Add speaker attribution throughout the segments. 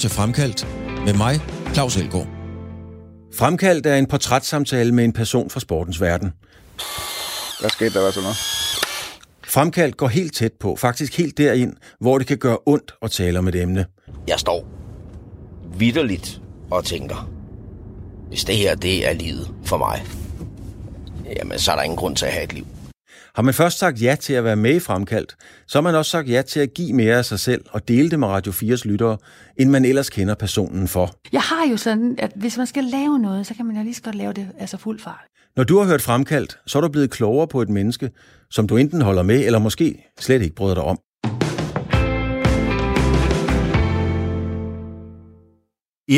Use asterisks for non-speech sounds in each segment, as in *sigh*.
Speaker 1: til Fremkaldt med mig, Claus Elgaard.
Speaker 2: Fremkaldt er en portrætssamtale med en person fra sportens verden.
Speaker 3: Hvad skete der, hvad så noget?
Speaker 2: Fremkaldt går helt tæt på, faktisk helt derind, hvor det kan gøre ondt at tale om et emne.
Speaker 4: Jeg står vidderligt og tænker, hvis det her det er livet for mig, jamen så er der ingen grund til at have et liv.
Speaker 2: Har man først sagt ja til at være med i Fremkaldt, så har man også sagt ja til at give mere af sig selv og dele det med Radio 4's lyttere, end man ellers kender personen for.
Speaker 5: Jeg har jo sådan, at hvis man skal lave noget, så kan man jo lige så godt lave det altså fuld fart.
Speaker 2: Når du har hørt Fremkaldt, så er du blevet klogere på et menneske, som du enten holder med, eller måske slet ikke bryder dig om.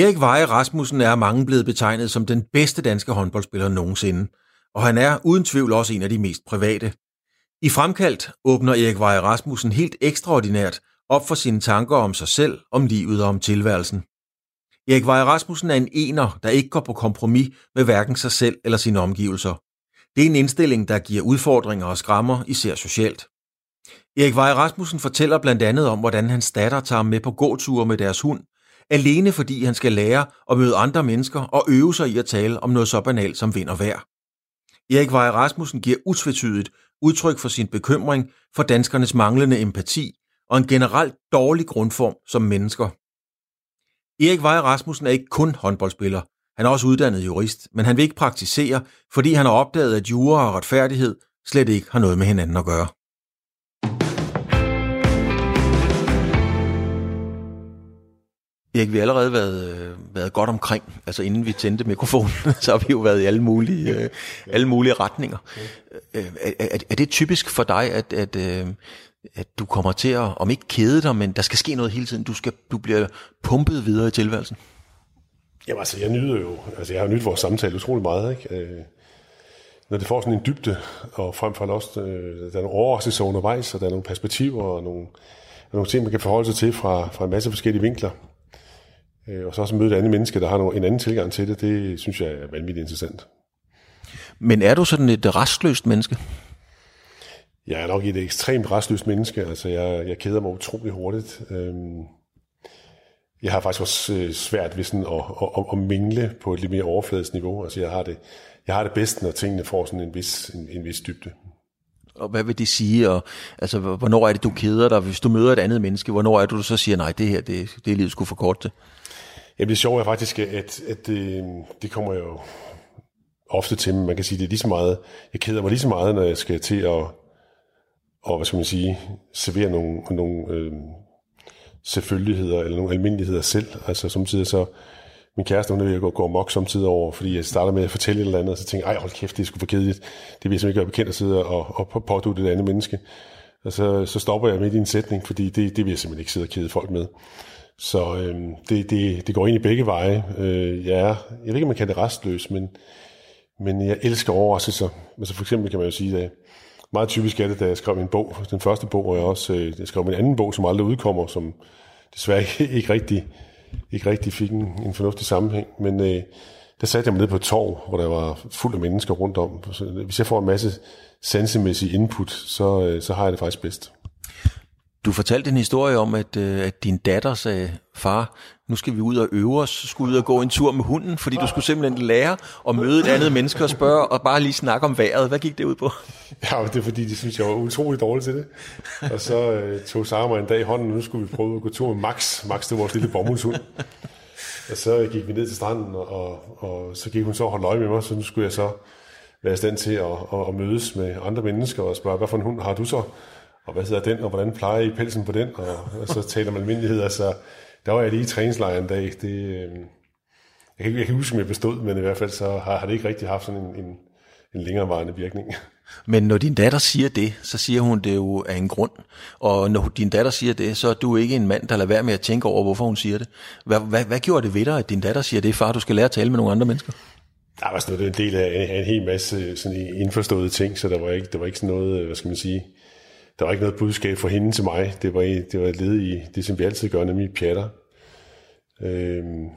Speaker 2: Erik Veje Rasmussen er mange blevet betegnet som den bedste danske håndboldspiller nogensinde, og han er uden tvivl også en af de mest private. I Fremkaldt åbner Erik Vej Rasmussen helt ekstraordinært op for sine tanker om sig selv, om livet og om tilværelsen. Erik Vej Rasmussen er en ener, der ikke går på kompromis med hverken sig selv eller sine omgivelser. Det er en indstilling, der giver udfordringer og skrammer, især socialt. Erik Vej Rasmussen fortæller blandt andet om, hvordan hans datter tager ham med på gåture med deres hund, alene fordi han skal lære at møde andre mennesker og øve sig i at tale om noget så banalt som vind og vejr. Erik Vej Rasmussen giver utvetydigt udtryk for sin bekymring for danskernes manglende empati og en generelt dårlig grundform som mennesker. Erik Veje Rasmussen er ikke kun håndboldspiller. Han er også uddannet jurist, men han vil ikke praktisere, fordi han har opdaget, at jura og retfærdighed slet ikke har noget med hinanden at gøre. Erik, vi har allerede været, øh, været godt omkring, altså inden vi tændte mikrofonen, *laughs* så har vi jo været i alle mulige, øh, alle mulige retninger. Øh, er, er, det typisk for dig, at, at, øh, at du kommer til at, om ikke kede dig, men der skal ske noget hele tiden, du, skal, du bliver pumpet videre i tilværelsen?
Speaker 6: Jamen altså, jeg nyder jo, altså jeg har nydt vores samtale utrolig meget, ikke? Øh, når det får sådan en dybde, og frem for alt også, øh, der er nogle overraskelser undervejs, og der er nogle perspektiver, og nogle, og nogle ting, man kan forholde sig til fra, fra en masse forskellige vinkler. Øh, og så også møde et andet menneske, der har en anden tilgang til det, det synes jeg er vanvittigt interessant.
Speaker 2: Men er du sådan et restløst menneske?
Speaker 6: Jeg er nok et ekstremt restløst menneske. Altså, jeg, jeg keder mig utrolig hurtigt. Øhm, jeg har faktisk også øh, svært ved sådan at, at, at, at mingle på et lidt mere overfladisk niveau. Altså, jeg har det, jeg har det bedst, når tingene får sådan en vis, en, en vis dybde.
Speaker 2: Og hvad vil det sige? Og, altså, hvornår er det, du keder dig? Hvis du møder et andet menneske, hvornår er det, du så siger, nej, det her, det, det er livet skulle for kort til?
Speaker 6: Jamen det sjove er faktisk, at, at det, det kommer jo ofte til, man kan sige, det er lige så meget, jeg keder mig lige så meget, når jeg skal til at, og hvad skal man sige, servere nogle, nogle øh, selvfølgeligheder, eller nogle almindeligheder selv. Altså samtidig så, min kæreste, hun er ved at gå, gå mok samtidig over, fordi jeg starter med at fortælle et eller andet, og så tænker jeg, ej hold kæft, det er sgu for kedeligt. Det vil jeg simpelthen ikke være bekendt at sidde og, og pådute det andet menneske. Og så, så stopper jeg midt i en sætning, fordi det, det vil jeg simpelthen ikke sidde og kede folk med. Så øh, det, det, det går ind i begge veje. Øh, jeg, er, jeg ved ikke, om man kan det restløs, men, men jeg elsker overraskelser. Altså for eksempel kan man jo sige, at meget typisk er det, da jeg skrev min bog, den første bog, og jeg også øh, jeg skrev min anden bog, som aldrig udkommer, som desværre ikke rigtig, ikke rigtig fik en, en fornuftig sammenhæng. Men øh, der satte jeg mig ned på et torv, hvor der var fuld af mennesker rundt om. Så hvis jeg får en masse sansemæssig input, så, øh, så har jeg det faktisk bedst.
Speaker 2: Du fortalte en historie om, at, øh, at din datter sagde, far, nu skal vi ud og øve os, skulle ud og gå en tur med hunden, fordi du skulle simpelthen lære at møde et andet menneske og spørge, og bare lige snakke om vejret. Hvad gik det ud på? *laughs*
Speaker 6: Ja, det er fordi, de synes, jeg var utrolig dårlig til det. Og så øh, tog Sara mig en dag i hånden, og nu skulle vi prøve at gå tur med Max. Max, det var vores lille bomuldshund. Og så gik vi ned til stranden, og, og, og så gik hun så og holdt øje med mig, så nu skulle jeg så være i stand til at, at, at mødes med andre mennesker og spørge, hvad for en hund har du så? Og hvad hedder den, og hvordan plejer I pelsen på den, og, og så taler man almindelighed. Altså, der var jeg lige i træningslejr en dag. Det, øh, jeg, kan, jeg kan ikke huske, om jeg bestod, men i hvert fald så har, har det ikke rigtig haft sådan en, en, en længerevarende virkning.
Speaker 2: Men når din datter siger det, så siger hun det jo af en grund. Og når din datter siger det, så er du ikke en mand, der lader være med at tænke over, hvorfor hun siger det. Hvad, hvad, hvad gjorde det ved dig, at din datter siger det, far, du skal lære at tale med nogle andre mennesker?
Speaker 6: Der var sådan noget, det en del af en, en hel masse sådan indforståede ting, så der var ikke, der var ikke sådan noget, hvad skal man sige, der var ikke noget budskab fra hende til mig. Det var, det var et led i det, som vi altid gør, nemlig pjatter. Øhm,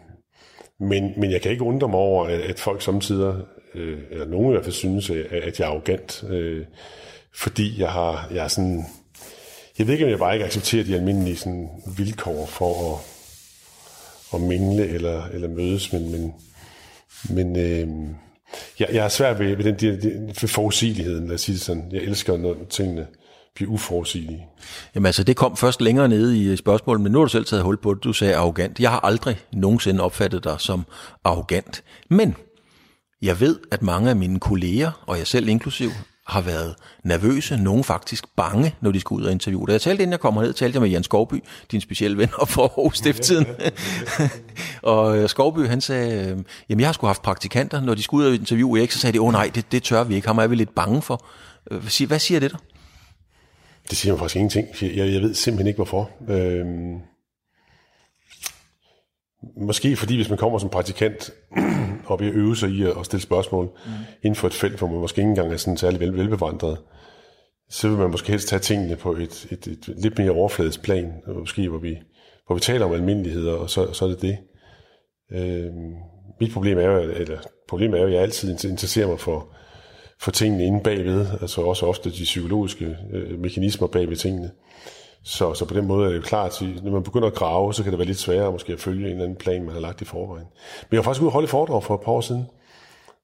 Speaker 6: men, men jeg kan ikke undre mig over, at, at folk samtidig, øh, eller nogen i hvert fald synes, at at jeg er arrogant. Øh, fordi jeg har, jeg er sådan, jeg ved ikke, om jeg bare ikke accepterer de almindelige sådan, vilkår for at, at mingle eller, eller mødes, men, men, men øh, jeg, jeg er svært ved, ved den der forudsigeligheden, lad os sige det sådan. Jeg elsker, når tingene bliver uforudsigelige.
Speaker 2: Jamen altså, det kom først længere nede i øh, spørgsmålet, men nu har du selv taget hul på det. Du sagde arrogant. Jeg har aldrig nogensinde opfattet dig som arrogant. Men jeg ved, at mange af mine kolleger, og jeg selv inklusiv, har været nervøse, nogen faktisk bange, når de skulle ud og interviewe. Da jeg talte, inden jeg kommer ned, talte jeg med Jan Skovby, din specielle ven op for Aarhus Stifttiden. *laughs* og øh, Skovby, han sagde, øh, jamen jeg har sgu haft praktikanter, når de skulle ud og interviewe Erik, så sagde de, åh oh, nej, det, det tør vi ikke, ham er vi lidt bange for. Hvad siger det der?
Speaker 6: Det siger mig faktisk ingenting. Jeg, jeg ved simpelthen ikke, hvorfor. Øhm, måske fordi, hvis man kommer som praktikant *clears throat* og bliver øve sig i at stille spørgsmål mm. inden for et felt, hvor man måske ikke engang er sådan særlig vel, velbevandret, så vil man måske helst tage tingene på et, et, et, et lidt mere overfladisk plan, måske hvor vi, hvor vi taler om almindeligheder, og så, så er det det. Øhm, mit problem er jo, eller problemet er jo, at jeg altid interesserer mig for, for tingene inde bagved, altså også ofte de psykologiske øh, mekanismer bagved tingene. Så, så på den måde er det jo klart, at når man begynder at grave, så kan det være lidt sværere måske at følge en eller anden plan, man har lagt i forvejen. Men jeg var faktisk ude og holde foredrag for et par år siden,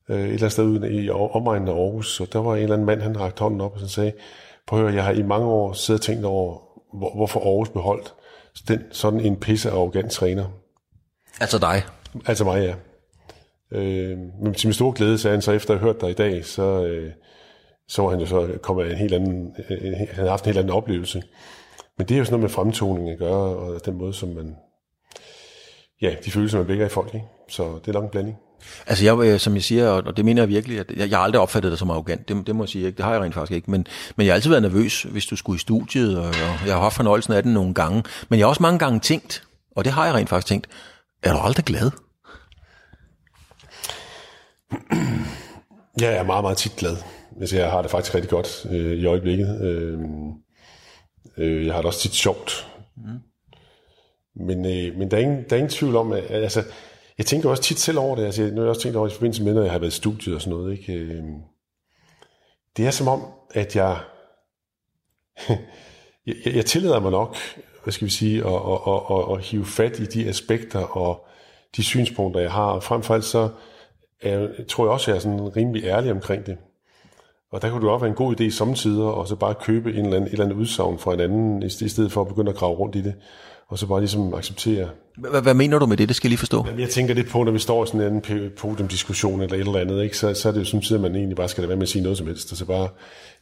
Speaker 6: øh, et eller andet sted ude i omegnen af Aarhus, og der var en eller anden mand, han rakte hånden op og sagde, prøv at høre, jeg har i mange år siddet og tænkt over, hvor, hvorfor Aarhus beholdt den, sådan en pisse arrogant træner.
Speaker 2: Altså dig?
Speaker 6: Altså mig, ja. Øh, men til min store glæde sagde han så, efter at have hørt dig i dag, så, øh, så var han jo så kommet af en helt anden, øh, han havde haft en helt anden oplevelse. Men det er jo sådan noget med fremtoning at gøre, og den måde, som man, ja, de følelser, man vækker i folk, ikke? Så det er nok en blanding.
Speaker 2: Altså jeg, øh, som jeg siger, og det mener jeg virkelig, at jeg, jeg har aldrig opfattet dig som arrogant, det, det må jeg sige, ikke? det har jeg rent faktisk ikke, men, men jeg har altid været nervøs, hvis du skulle i studiet, og, og jeg har haft fornøjelsen af den nogle gange, men jeg har også mange gange tænkt, og det har jeg rent faktisk tænkt, er du aldrig glad?
Speaker 6: Ja, jeg er meget, meget tit glad. Altså, jeg har det faktisk rigtig godt øh, i øjeblikket. Øh, øh, jeg har det også tit sjovt. Mm. Men, øh, men der, er ingen, der er ingen tvivl om, at altså, jeg tænker også tit selv over det. Altså, nu har jeg også tænkt over i forbindelse med, når jeg har været i studiet og sådan noget. Ikke? Øh, det er som om, at *laughs* jeg, jeg, jeg tillader mig nok, hvad skal vi sige, at, at, at, at, at hive fat i de aspekter og de synspunkter, jeg har. Og frem for alt så er, tror jeg også, jeg er sådan rimelig ærlig omkring det. Og der kunne det også være en god idé samtidig, og så bare købe en eller anden, et eller andet udsagn fra en anden, i stedet for at begynde at grave rundt i det, og så bare ligesom acceptere.
Speaker 2: Hvad, mener du med det? Det skal jeg lige forstå.
Speaker 6: Jeg tænker lidt på, når vi står i sådan en anden podiumdiskussion eller et eller andet, ikke? Så, så er det jo sådan, at man egentlig bare skal lade være med at sige noget som helst. Altså bare,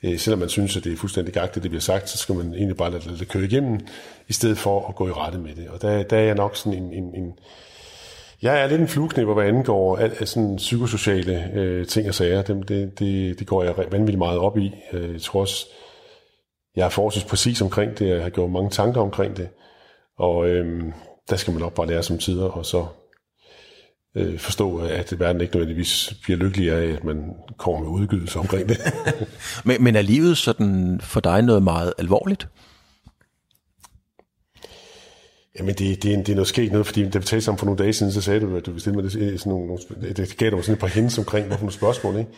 Speaker 6: øh, selvom man synes, at det er fuldstændig gagtigt, det bliver sagt, så skal man egentlig bare lade det køre igennem, i stedet for at gå i rette med det. Og der, der er jeg nok sådan en, en, en jeg er lidt en flueknipper, hvad angår al, sådan psykosociale øh, ting og sager. Dem, det, det, det går jeg vanvittigt meget op i. Jeg tror også, jeg er forholdsvis præcis omkring det. Jeg har gjort mange tanker omkring det. Og øh, der skal man nok bare lære som tider, og så øh, forstå, at verden ikke nødvendigvis bliver lykkelig af, at man kommer med udgydelse omkring det. *laughs*
Speaker 2: men, men er livet sådan for dig noget meget alvorligt?
Speaker 6: Jamen, det, det, er, det er noget sket noget, fordi da vi talte sammen for nogle dage siden, så sagde du, at du ville stille mig det, sådan nogle, det gav dig sådan et par hints omkring, hvorfor nogle spørgsmål, ikke?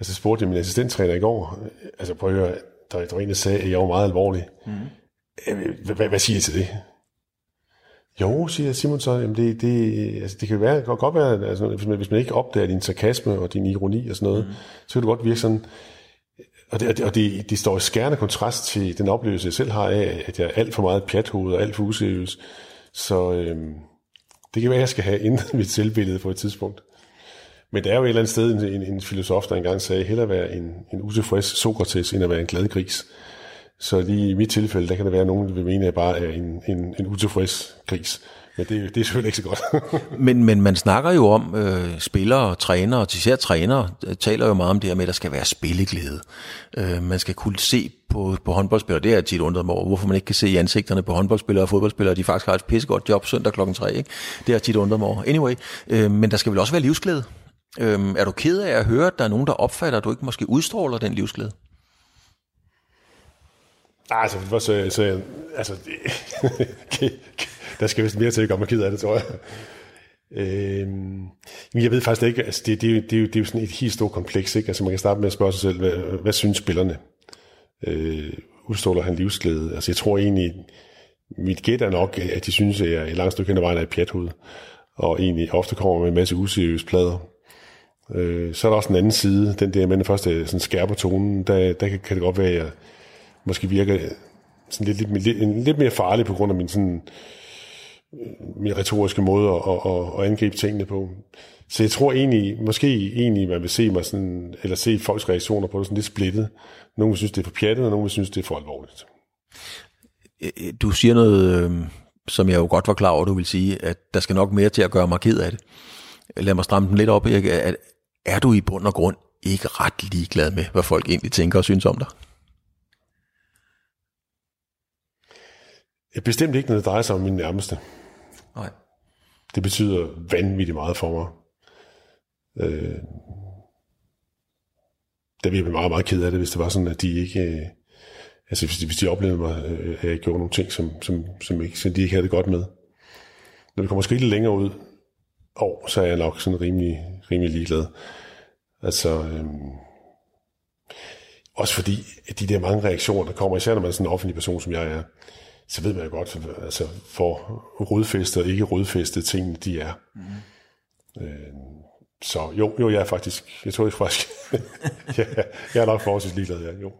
Speaker 6: Altså, spurgte jeg min assistenttræner i går, altså prøv at høre, der, der var en, der sagde, at jeg var meget alvorlig. Mm. Hvad, hvad siger I til det? Jo, siger Simon så, jamen det, det, altså det kan være, godt, godt være, altså, hvis, man, hvis man ikke opdager din sarkasme og din ironi og sådan noget, mm. så kan det godt virke sådan, og det, og det, det står i skærende kontrast til den oplevelse, jeg selv har af, at jeg er alt for meget pjathoved og alt for useriøs. Så øhm, det kan være, at jeg skal have inden *laughs* mit selvbillede på et tidspunkt. Men der er jo et eller andet sted en, en, en filosof, der engang sagde, hellere være en, en utilfreds Sokrates, end at være en glad gris. Så lige i mit tilfælde, der kan der være nogen, der vil mene, at jeg bare er en, en, en utilfreds gris. Men det, det er selvfølgelig ikke så godt. *laughs*
Speaker 2: men, men man snakker jo om, øh, spillere og trænere, og især trænere, øh, taler jo meget om det her med, at der skal være spilleglæde. Øh, man skal kunne se på, på håndboldspillere, det er tit undret mig over, hvorfor man ikke kan se i ansigterne på håndboldspillere og fodboldspillere, de faktisk har et pissegodt job søndag klokken 3, ikke? Det er tit undret mig over. Anyway, øh, men der skal vel også være livsglæde. Øh, er du ked af at høre, at der er nogen, der opfatter, at du ikke måske udstråler den livsglæde?
Speaker 6: Nej, altså, så, så, altså, *laughs* der skal vist mere til at gøre mig ked af det, tror jeg. Øhm, jeg ved faktisk ikke, altså det, det, det, det, er jo, det er jo sådan et helt stort kompleks, ikke? Altså man kan starte med at spørge sig selv, hvad, hvad synes spillerne? Øh, udstråler han livsglæde? Altså jeg tror egentlig, mit gæt er nok, at de synes, at jeg i langt stykke hen ad vejen er et pjathoved, og egentlig ofte kommer med en masse useriøse plader. Øh, så er der også en anden side, den der med den første sådan skærper tonen, der, der kan, kan det godt være, at jeg måske virker sådan lidt, lidt, lidt, lidt mere farlig på grund af min sådan øh, min retoriske måde at, at, at, at angribe tingene på. Så jeg tror egentlig, måske egentlig, man vil se mig sådan, eller se folks reaktioner på det sådan lidt splittet. Nogle vil synes, det er for pjattet, og nogle vil synes, det er for alvorligt.
Speaker 2: Øh, øh, du siger noget, som jeg jo godt var klar over, du vil sige, at der skal nok mere til at gøre mig ked af det. Lad mig stramme den lidt op, Erik. Er du i bund og grund ikke ret ligeglad med, hvad folk egentlig tænker og synes om dig?
Speaker 6: Bestemt ikke, når det drejer sig om min nærmeste.
Speaker 2: Nej.
Speaker 6: Det betyder vanvittigt meget for mig. Øh, der ville jeg blive meget, meget ked af det, hvis det var sådan, at de ikke... Øh, altså hvis de, hvis de oplevede mig, øh, at jeg gjorde nogle ting, som, som, som, ikke, som de ikke havde det godt med. Når det kommer skridt længere ud, år, så er jeg nok sådan rimelig, rimelig ligeglad. Altså, øhm, også fordi at de der mange reaktioner, der kommer, især når man er sådan en offentlig person, som jeg er, så ved man jo godt, altså, for rodfæstet og ikke rodfæstet tingene, de er. Mm. Øh, så jo, jo, jeg er faktisk, jeg tror ikke faktisk, *laughs* jeg, jeg er nok forholdsvis ligeglad, ja, jo.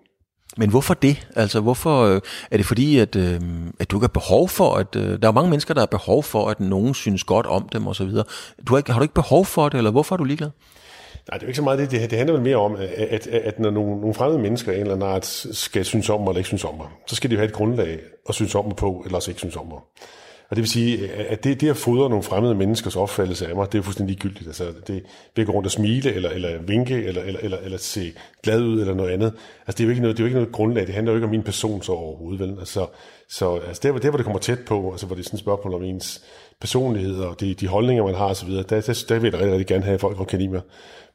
Speaker 2: Men hvorfor det? Altså, hvorfor øh, er det fordi, at, øh, at du ikke har behov for, at øh, der er mange mennesker, der har behov for, at nogen synes godt om dem og så videre. Du har, ikke, har du ikke behov for det, eller hvorfor er du ligeglad?
Speaker 6: Nej, det er jo ikke så meget det. Det, det handler vel mere om, at, at, at når nogle, nogle fremmede mennesker af en eller anden art skal synes om mig eller ikke synes om mig, så skal de jo have et grundlag at synes om mig på, eller også ikke synes om mig. Og det vil sige, at det, det at fodre nogle fremmede menneskers opfattelse af mig, det er fuldstændig ligegyldigt. Altså, det vil gå rundt og smile, eller, eller vinke, eller, eller, eller, eller se glad ud, eller noget andet. Altså, det er jo ikke noget, det er jo ikke noget grundlag. Det handler jo ikke om min person så overhovedet, vel? Altså, så altså, der, der, hvor det kommer tæt på, altså, hvor det er sådan et spørgsmål om ens personlighed, og de, de holdninger, man har osv., der, der, der vil jeg rigtig, rigtig gerne have, at folk kan lide mig.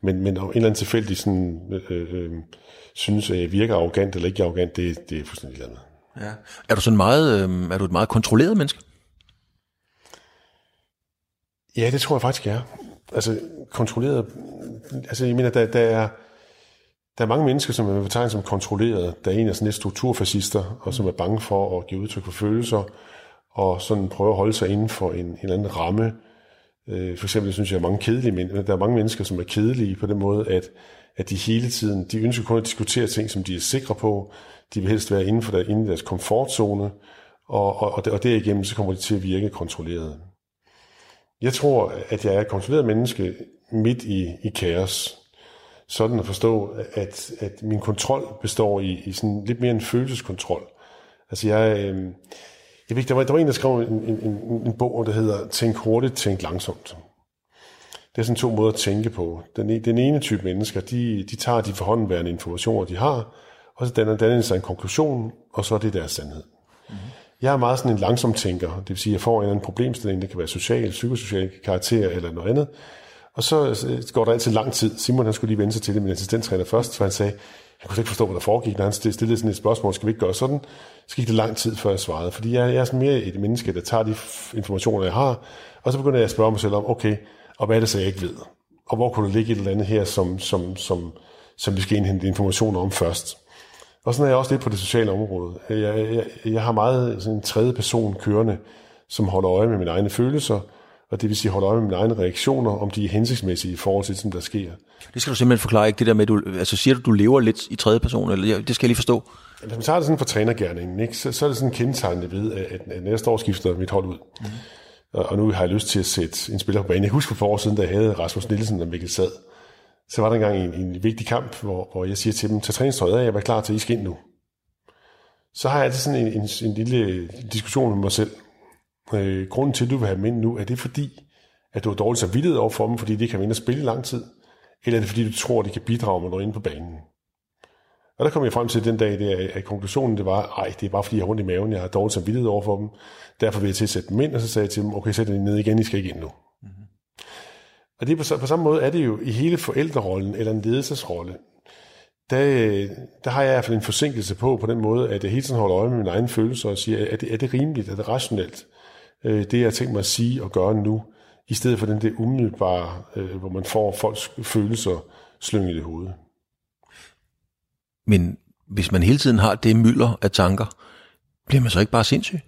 Speaker 6: Men, men om en eller anden tilfældig sådan, øh, øh, synes, at jeg virker arrogant eller ikke arrogant, det, det er fuldstændig andet.
Speaker 2: Ja. Er du sådan meget, øh, er du et meget kontrolleret menneske?
Speaker 6: Ja, det tror jeg faktisk, jeg er. Altså, kontrolleret... Altså, jeg mener, der, der er... Der er mange mennesker, som er betegnet som kontrolleret. Der er en af sådan lidt strukturfascister, og som er bange for at give udtryk for følelser, og sådan prøve at holde sig inden for en, en eller anden ramme. Øh, for eksempel synes jeg, at mange kedelige men der er mange mennesker, som er kedelige på den måde, at, at de hele tiden, de ønsker kun at diskutere ting, som de er sikre på. De vil helst være inden for der, inden deres komfortzone, og, og, og, og derigennem så kommer de til at virke kontrolleret. Jeg tror, at jeg er et kontrolleret menneske midt i, i kaos. Sådan at forstå, at, at min kontrol består i, i sådan lidt mere en følelseskontrol. Altså jeg, øh, jeg ved, der, var, der var en, der skrev en, en, en, en bog, der hedder Tænk hurtigt, tænk langsomt. Det er sådan to måder at tænke på. Den, e-, den ene type mennesker, de, de tager de forhåndenværende informationer, de har, og så danner, danner sig en konklusion, og så er det deres sandhed. Mm-hmm. Jeg er meget sådan en langsom tænker, det vil sige, at jeg får en eller anden problemstilling, det kan være social, psykosocial karakter eller noget andet, og så går der altid lang tid. Simon han skulle lige vende sig til det, min assistenttræner først, for han sagde, jeg kunne ikke forstå, hvad der foregik, når han stillede sådan et spørgsmål, skal vi ikke gøre sådan? Så gik det lang tid, før jeg svarede, fordi jeg, jeg er sådan mere et menneske, der tager de informationer, jeg har, og så begynder jeg at spørge mig selv om, okay, og hvad er det så, jeg ikke ved? Og hvor kunne der ligge et eller andet her, som, som, som, som vi skal indhente informationer om først? Og sådan er jeg også lidt på det sociale område. Jeg, jeg, jeg har meget sådan en tredje person kørende, som holder øje med mine egne følelser, og det vil sige holder øje med mine egne reaktioner, om de er hensigtsmæssige i forhold til det, som der sker.
Speaker 2: Det skal du simpelthen forklare, ikke det der med, du, altså siger du, du lever lidt i tredje person, eller det skal jeg lige forstå.
Speaker 6: Hvis man tager det sådan for trænergærningen, ikke, så, så er det sådan kendetegnende ved, at, at næste år skifter mit hold ud. Mm. Og, og nu har jeg lyst til at sætte en spiller på banen. Jeg husker for år siden, da jeg havde Rasmus Nielsen og Mikkel Sad, så var der engang en, en vigtig kamp, hvor, hvor jeg siger til dem, tag træningstøjet af, jeg var klar til, at I skal ind nu. Så har jeg altid sådan en, en, en lille diskussion med mig selv. Øh, grunden til, at du vil have dem ind nu, er det fordi, at du har dårligt samvittighed over for dem, fordi de kan vinde og spille i lang tid? Eller er det fordi, du tror, at de kan bidrage med noget inde på banen? Og der kom jeg frem til den dag, der, at konklusionen det var, ej, det er bare fordi, jeg har rundt i maven, jeg har dårligt samvittighed over for dem. Derfor vil jeg til at sætte dem ind, og så sagde jeg til dem, okay, sæt dem ned igen, I skal ikke ind nu. Mm-hmm. Og det er på, på samme måde er det jo i hele forældrerollen, eller en ledelsesrolle. Der, der har jeg i hvert fald en forsinkelse på, på den måde, at jeg hele tiden holder øje med mine egne følelser og siger, er det, er det rimeligt, er det rationelt, det jeg tænkt mig at sige og gøre nu, i stedet for den der umiddelbare, hvor man får folks følelser slynget i hovedet.
Speaker 2: Men hvis man hele tiden har det mylder af tanker, bliver man så ikke bare sindssyg?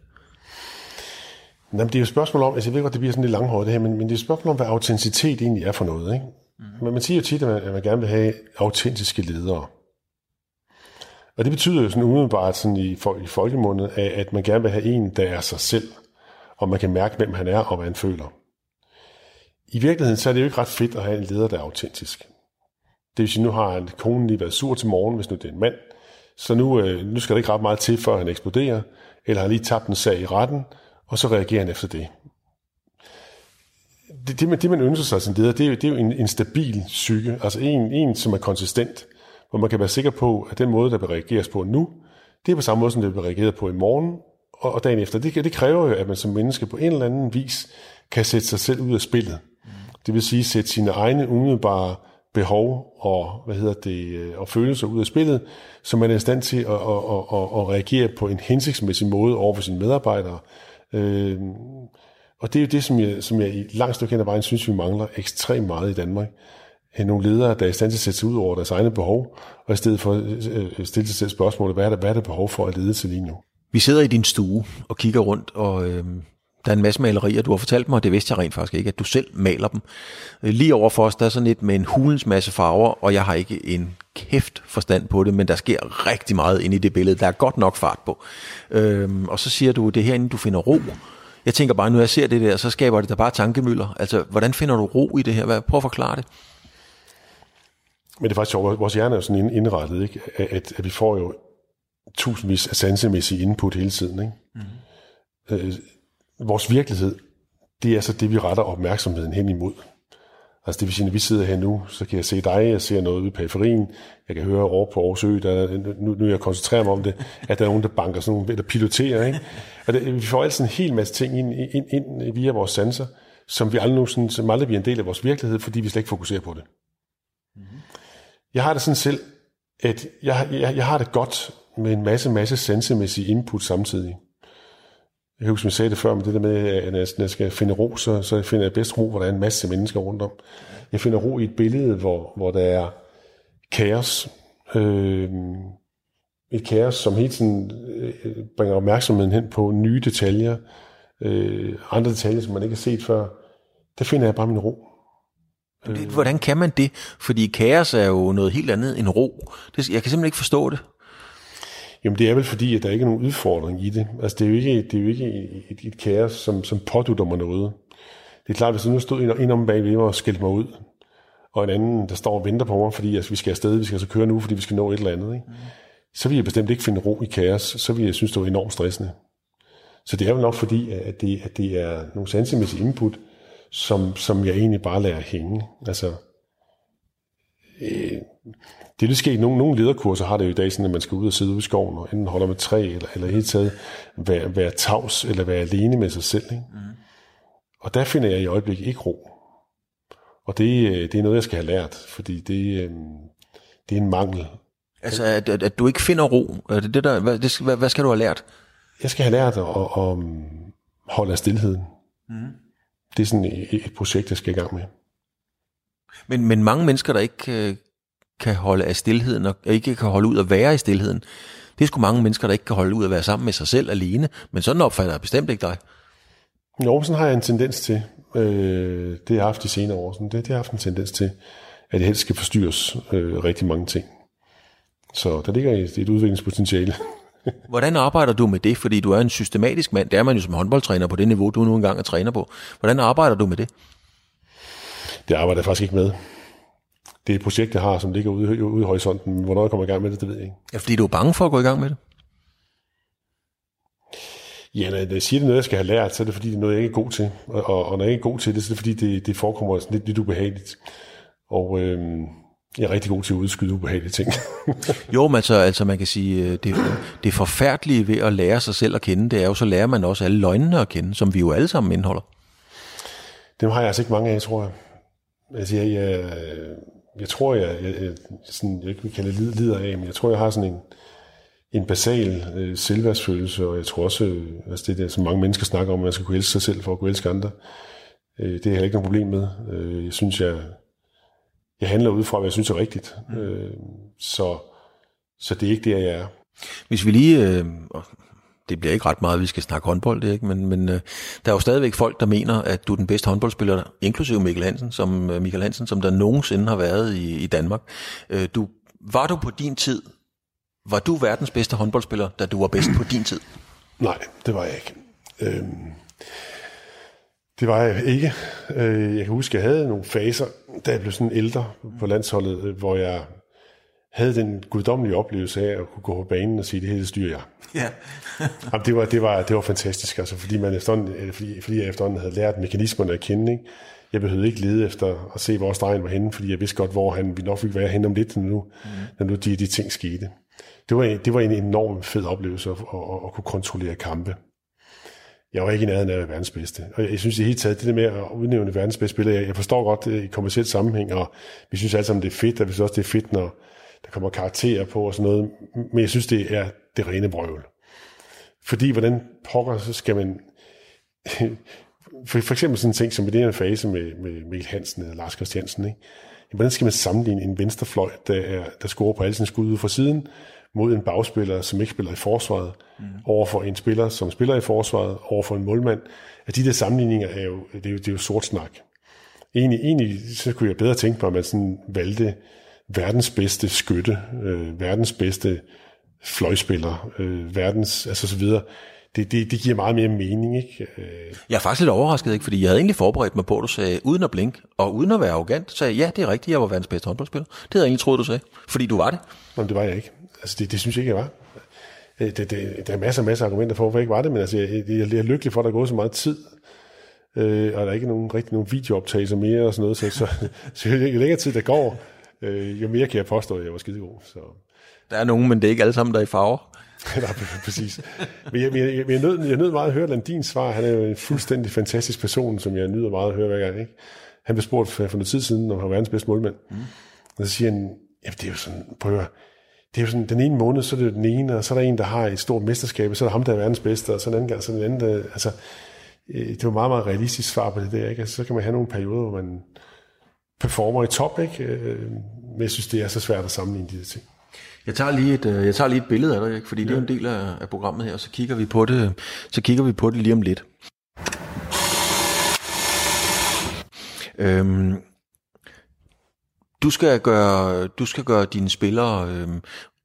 Speaker 6: Jamen, det er jo et spørgsmål om, altså jeg ved godt, det bliver sådan lidt langhåret det her, men, men det er et spørgsmål om, hvad autenticitet egentlig er for noget. Ikke? Mm. Men man siger jo tit, at man, at man gerne vil have autentiske ledere. Og det betyder jo sådan umiddelbart sådan i, i folkemundet, at man gerne vil have en, der er sig selv, og man kan mærke, hvem han er og hvad han føler. I virkeligheden så er det jo ikke ret fedt at have en leder, der er autentisk. Det vil sige, nu har han konen lige været sur til morgen, hvis nu det er en mand, så nu, øh, nu skal der ikke ret meget til, før han eksploderer, eller har lige tabt en sag i retten, og så reagerer han efter det. Det, det, man, det man ønsker sig som leder, det er jo, det er jo en, en stabil psyke, altså en, en, som er konsistent, hvor man kan være sikker på, at den måde, der vil reageres på nu, det er på samme måde, som det bliver reageret på i morgen og, og dagen efter. Det, det kræver jo, at man som menneske på en eller anden vis kan sætte sig selv ud af spillet. Det vil sige, sætte sine egne umiddelbare behov og, hvad hedder det, øh, og følelser ud af spillet, så man er i stand til at, at, at, at, at reagere på en hensigtsmæssig måde over for sine medarbejdere. Øh, og det er jo det, som jeg, som jeg i langt stykke hen ad vejen synes, vi mangler ekstremt meget i Danmark. Nogle ledere, der er i stand til at sætte sig ud over deres egne behov, og i stedet for at øh, stille sig selv spørgsmålet, hvad er, der, hvad er der behov for at lede til lige nu?
Speaker 2: Vi sidder i din stue og kigger rundt, og øh, der er en masse malerier. Du har fortalt mig, og det vidste jeg rent faktisk ikke, at du selv maler dem. Øh, lige over for os, der er sådan et med en hulens masse farver, og jeg har ikke en kæft forstand på det, men der sker rigtig meget ind i det billede. Der er godt nok fart på. Øhm, og så siger du, det er herinde, du finder ro. Jeg tænker bare, når jeg ser det der, så skaber det der bare tankemøller. Altså, hvordan finder du ro i det her? Prøv at forklare det.
Speaker 6: Men det er faktisk sjovt, vores hjerne er jo sådan indrettet, ikke? At, at vi får jo tusindvis af sansemæssige input hele tiden. Ikke? Mm. Øh, vores virkelighed, det er så det, vi retter opmærksomheden hen imod. Altså det vil sige, når vi sidder her nu, så kan jeg se dig, jeg ser noget ude i periferien, jeg kan høre over på Aarhus Ø, der, nu, nu jeg koncentrerer mig om det, at der er nogen, der banker sådan nogle, eller piloterer, ikke? Og det, øh, vi får altid en hel masse ting ind, ind, ind via vores sanser, som vi aldrig, sådan, som aldrig bliver en del af vores virkelighed, fordi vi slet ikke fokuserer på det. Mm-hmm. Jeg har det sådan selv, at jeg, jeg, jeg har det godt med en masse, masse sansemæssig input samtidig. Jeg husker, som jeg sagde det før, men det der med, at når jeg skal finde ro, så, så finder jeg bedst ro, hvor der er en masse mennesker rundt om. Jeg finder ro i et billede, hvor, hvor der er kaos. Øh, et kaos, som hele tiden øh, bringer opmærksomheden hen på nye detaljer, øh, andre detaljer, som man ikke har set før. Der finder jeg bare min ro.
Speaker 2: Hvordan kan man det? Fordi kaos er jo noget helt andet end ro. Det, jeg kan simpelthen ikke forstå det.
Speaker 6: Jamen det er vel fordi, at der ikke er nogen udfordring i det. Altså det er jo ikke, det er jo ikke et, et kaos, som, som pådutter mig noget. Det er klart, hvis nu stod en om bagved mig og skældte mig ud, og en anden, der står og venter på mig, fordi altså, vi skal afsted, vi skal altså køre nu, fordi vi skal nå et eller andet, ikke? Mm. så vil jeg bestemt ikke finde ro i kaos, så vil jeg synes, det er enormt stressende. Så det er vel nok fordi, at det, at det er nogle sansemæssige input, som, som jeg egentlig bare lader hænge. Altså, øh, det vil ske nogle, nogle lederkurser har det jo i dag sådan, at man skal ud og sidde ude i skoven og enten holde med træ, eller, eller helt taget være, være tavs, eller være alene med sig selv. Ikke? Mm. Og der finder jeg i øjeblikket ikke ro. Og det, øh, det er noget, jeg skal have lært, fordi det, øh, det er en mangel.
Speaker 2: Altså, at, at, at du ikke finder ro, er det det der, hvad, det, hvad, hvad skal du have lært?
Speaker 6: Jeg skal have lært at, at, at holde af stillheden. Mm. Det er sådan et, et projekt, jeg skal i gang med.
Speaker 2: Men, men mange mennesker, der ikke øh, kan holde af stillheden, og ikke kan holde ud at være i stillheden, det er sgu mange mennesker, der ikke kan holde ud at være sammen med sig selv alene, men sådan opfatter jeg bestemt ikke dig.
Speaker 6: Jo, sådan har jeg en tendens til. Øh, det har jeg haft de senere år. Sådan, det, det har jeg haft en tendens til, at jeg helst skal forstyrres øh, rigtig mange ting. Så der ligger et, et udviklingspotentiale. *laughs*
Speaker 2: Hvordan arbejder du med det? Fordi du er en systematisk mand. Det er man jo som håndboldtræner på det niveau, du nu engang er træner på. Hvordan arbejder du med det?
Speaker 6: Det arbejder jeg faktisk ikke med. Det er et projekt, jeg har, som ligger ude, ude i horisonten. Hvornår jeg kommer i gang med det, det ved jeg ikke.
Speaker 2: Ja, fordi du er bange for at gå i gang med det?
Speaker 6: Ja, når jeg siger, det er noget, jeg skal have lært, så er det fordi, det er noget, jeg ikke er god til. Og, og, og når jeg ikke er god til det, så er det fordi, det, det forekommer sådan lidt, lidt ubehageligt. Og øhm, jeg er rigtig god til at udskyde ubehagelige ting. *laughs*
Speaker 2: jo, men altså, altså man kan sige, øh, det, det forfærdelige ved at lære sig selv at kende, det er jo, så lærer man også alle løgnene at kende, som vi jo alle sammen indeholder.
Speaker 6: Dem har jeg altså ikke mange af, tror jeg. Altså, jeg, jeg, jeg tror, jeg, jeg, jeg, sådan, jeg ikke vil kalde det lider af, men jeg tror, jeg har sådan en, en basal øh, selvværdsfølelse, og jeg tror også, øh, altså det der, som mange mennesker snakker om, at man skal kunne elske sig selv for at kunne elske andre. Øh, det har jeg ikke noget problem med. Øh, jeg synes, jeg, jeg handler ud fra, hvad jeg synes er rigtigt. Mm. Øh, så, så det er ikke det, jeg er.
Speaker 2: Hvis vi lige øh, det bliver ikke ret meget, vi skal snakke håndbold, det ikke? Men, men øh, der er jo stadigvæk folk, der mener, at du er den bedste håndboldspiller, inklusive Mikkel Hansen, som, øh, Michael Hansen, som der nogensinde har været i, i Danmark. Øh, du, var du på din tid, var du verdens bedste håndboldspiller, da du var bedst på din tid?
Speaker 6: Nej, det var jeg ikke. Øhm, det var jeg ikke. Øh, jeg kan huske, at jeg havde nogle faser, da jeg blev sådan ældre på landsholdet, hvor jeg havde den guddommelige oplevelse af at kunne gå på banen og sige, det hele styrer jeg.
Speaker 2: Ja. *laughs*
Speaker 6: Jamen, det, var, det, var, det var fantastisk, altså, fordi, man efterhånden, øh, fordi, fordi jeg efterhånden havde lært mekanismerne at kende. Ikke? Jeg behøvede ikke lede efter at se, hvor stregen var henne, fordi jeg vidste godt, hvor han vi nok fik være henne om lidt, når nu, mm. når nu de, de ting skete. Det var, det var en enorm fed oplevelse at, at, at, at kunne kontrollere kampe. Jeg var ikke i nærheden af verdens bedste. Og jeg, synes i hele taget, det der med at udnævne verdens bedste spiller, jeg, jeg forstår godt det i kommersielt sammenhæng, og vi synes alle sammen, det er fedt, og vi synes også, det er fedt, når der kommer karakterer på og sådan noget, men jeg synes, det er det rene brøvl. Fordi hvordan pokker, så skal man... *laughs* For, for eksempel sådan en ting som i den her fase med, med Mikkel Hansen eller Lars Christiansen, ikke? hvordan skal man sammenligne en venstrefløj, der, er, der scorer på alle sine skud ud fra siden, mod en bagspiller, som ikke spiller i forsvaret, mm. over for en spiller, som spiller i forsvaret, over for en målmand. At de der sammenligninger er jo, det er jo, det er jo sort snak. Egentlig, egentlig så kunne jeg bedre tænke på, at man sådan valgte verdens bedste skytte, øh, verdens bedste fløjspiller, øh, verdens, altså så videre. Det, det, det giver meget mere mening, ikke? Øh.
Speaker 2: Jeg er faktisk lidt overrasket, ikke? fordi jeg havde egentlig forberedt mig på, at du sagde, uden at blinke, og uden at være arrogant, sagde ja, det er rigtigt, jeg var verdens bedste håndboldspiller. Det havde jeg egentlig troet, du sagde, fordi du var det.
Speaker 6: Men det var jeg ikke. Altså, det, det synes jeg ikke, jeg var. Øh, det, det, der er masser og masser af argumenter for, hvorfor jeg ikke var det, men altså, jeg, jeg, jeg er lykkelig for, at der er gået så meget tid, øh, og der er ikke nogen, rigtig nogen videooptagelser mere og sådan noget, så, så, *laughs* så jo længere tid der går, øh, jo mere kan jeg påstå, at jeg var skidegod. Så.
Speaker 2: Der er nogen, men det er ikke alle sammen, der er i farver. *laughs*
Speaker 6: Nej, præcis. Men jeg, jeg, jeg, jeg, nød, jeg nød meget at høre Landins svar. Han er jo en fuldstændig fantastisk person, som jeg nyder meget at høre hver gang. Ikke? Han blev spurgt for, for noget tid siden, om han var verdens bedste målmand. Mm. Og så siger han, ja, det er jo sådan, prøv at høre, det er jo sådan, den ene måned, så er det den ene, og så er der en, der har et stort mesterskab, og så er der ham, der er verdens bedste, og så en anden gang, så en anden, der, altså, øh, det var meget, meget realistisk svar på det der, ikke? Altså, så kan man have nogle perioder, hvor man performer i top, ikke? Øh, men jeg synes, det er så svært at sammenligne de her ting.
Speaker 2: Jeg tager lige et, øh, jeg tager lige et billede af dig, ikke? fordi ja. det er en del af, af programmet her, og så kigger vi på det, så kigger vi på det lige om lidt. Øhm, du skal gøre, du skal gøre dine spillere, øhm,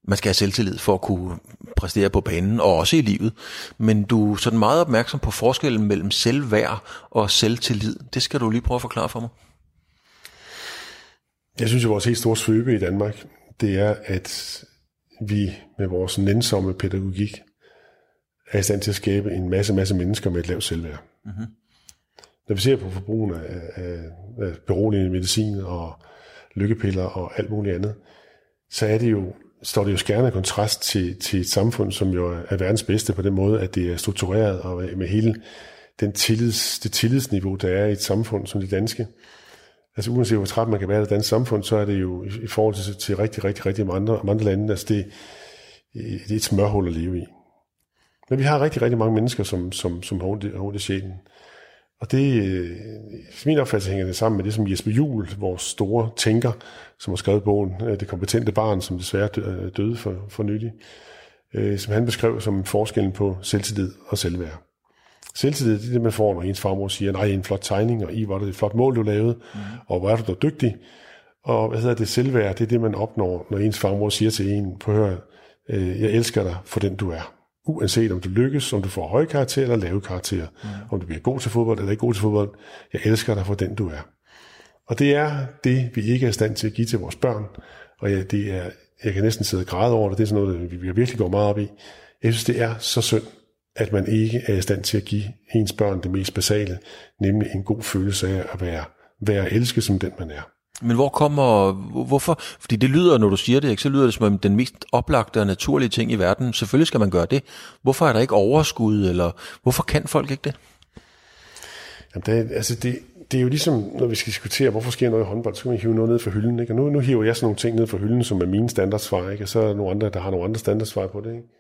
Speaker 2: man skal have selvtillid for at kunne præstere på banen, og også i livet. Men du er sådan meget opmærksom på forskellen mellem selvværd og selvtillid. Det skal du lige prøve at forklare for mig.
Speaker 6: Jeg synes, at vores helt store svøbe i Danmark, det er, at vi med vores nænsomme pædagogik er i stand til at skabe en masse, masse mennesker med et lavt selvværd. Mm-hmm. Når vi ser på forbrugen af, af, af beroligende medicin og lykkepiller og alt muligt andet, så er det jo, står det jo skærende kontrast til, til et samfund, som jo er verdens bedste på den måde, at det er struktureret og med hele den tillids, det tillidsniveau, der er i et samfund som det danske. Altså uanset hvor træt man kan være i det danske samfund, så er det jo i forhold til, til rigtig, rigtig, rigtig mange andre, andre lande, altså det, det er et smørhul at leve i. Men vi har rigtig, rigtig mange mennesker, som, som, som har ondt, ondt i sjælen. Og det, for min opfattelse hænger det sammen med det, som Jesper Juhl, vores store tænker, som har skrevet bogen øh, Det kompetente barn, som desværre øh, døde for, for nylig, som han beskrev som forskellen på selvtillid og selvværd. Selvtillid, det er det, man får, når ens farmor siger, nej, en flot tegning, og i var det et flot mål, du lavede, mm. og hvor er du da dygtig. Og hvad hedder det, selvværd, det er det, man opnår, når ens farmor siger til en, på hør, jeg elsker dig for den, du er uanset om du lykkes, om du får høje karakter eller lave karakter, mm. om du bliver god til fodbold eller ikke god til fodbold. Jeg elsker dig for den, du er. Og det er det, vi ikke er i stand til at give til vores børn. Og ja, det er, jeg kan næsten sidde og græde over det. Det er sådan noget, vi virkelig går meget op i. Jeg synes, det er så synd, at man ikke er i stand til at give ens børn det mest basale, nemlig en god følelse af at være, være elsket som den, man er.
Speaker 2: Men hvor kommer, hvorfor, fordi det lyder, når du siger det, ikke, så lyder det som den mest oplagte og naturlige ting i verden. Selvfølgelig skal man gøre det. Hvorfor er der ikke overskud, eller hvorfor kan folk ikke det?
Speaker 6: Jamen, det, altså det, det er jo ligesom, når vi skal diskutere, hvorfor sker noget i håndbold, så kan man hive noget ned fra hylden. Ikke? Og nu, nu hiver jeg sådan nogle ting ned fra hylden, som er mine standardsvar, ikke? og så er der nogle andre, der har nogle andre standardsvar på det. Ikke?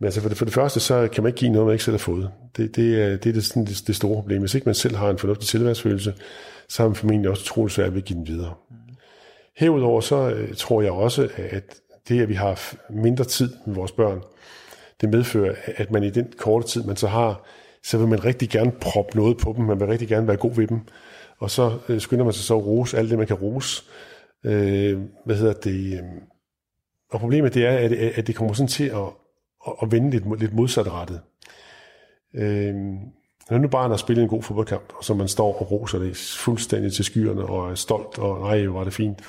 Speaker 6: Men altså for det, for det første, så kan man ikke give noget, man ikke selv har fået. Det, det, er, det er det, sådan, det, det store problem. Hvis ikke man selv har en fornuftig tilværelsesfølelse, så har man formentlig også utroligt svært ved at give den videre. Herudover så øh, tror jeg også, at det, at vi har mindre tid med vores børn, det medfører, at man i den korte tid, man så har, så vil man rigtig gerne proppe noget på dem, man vil rigtig gerne være god ved dem, og så øh, skynder man sig så at rose alt det, man kan rose. Øh, hvad hedder det? Øh, og problemet det er, at, at det kommer sådan til at, at, at vende lidt, lidt modsatrettet. Øh, når nu bare har spillet en god fodboldkamp, og så man står og roser det fuldstændig til skyerne, og er stolt, og nej, var det fint,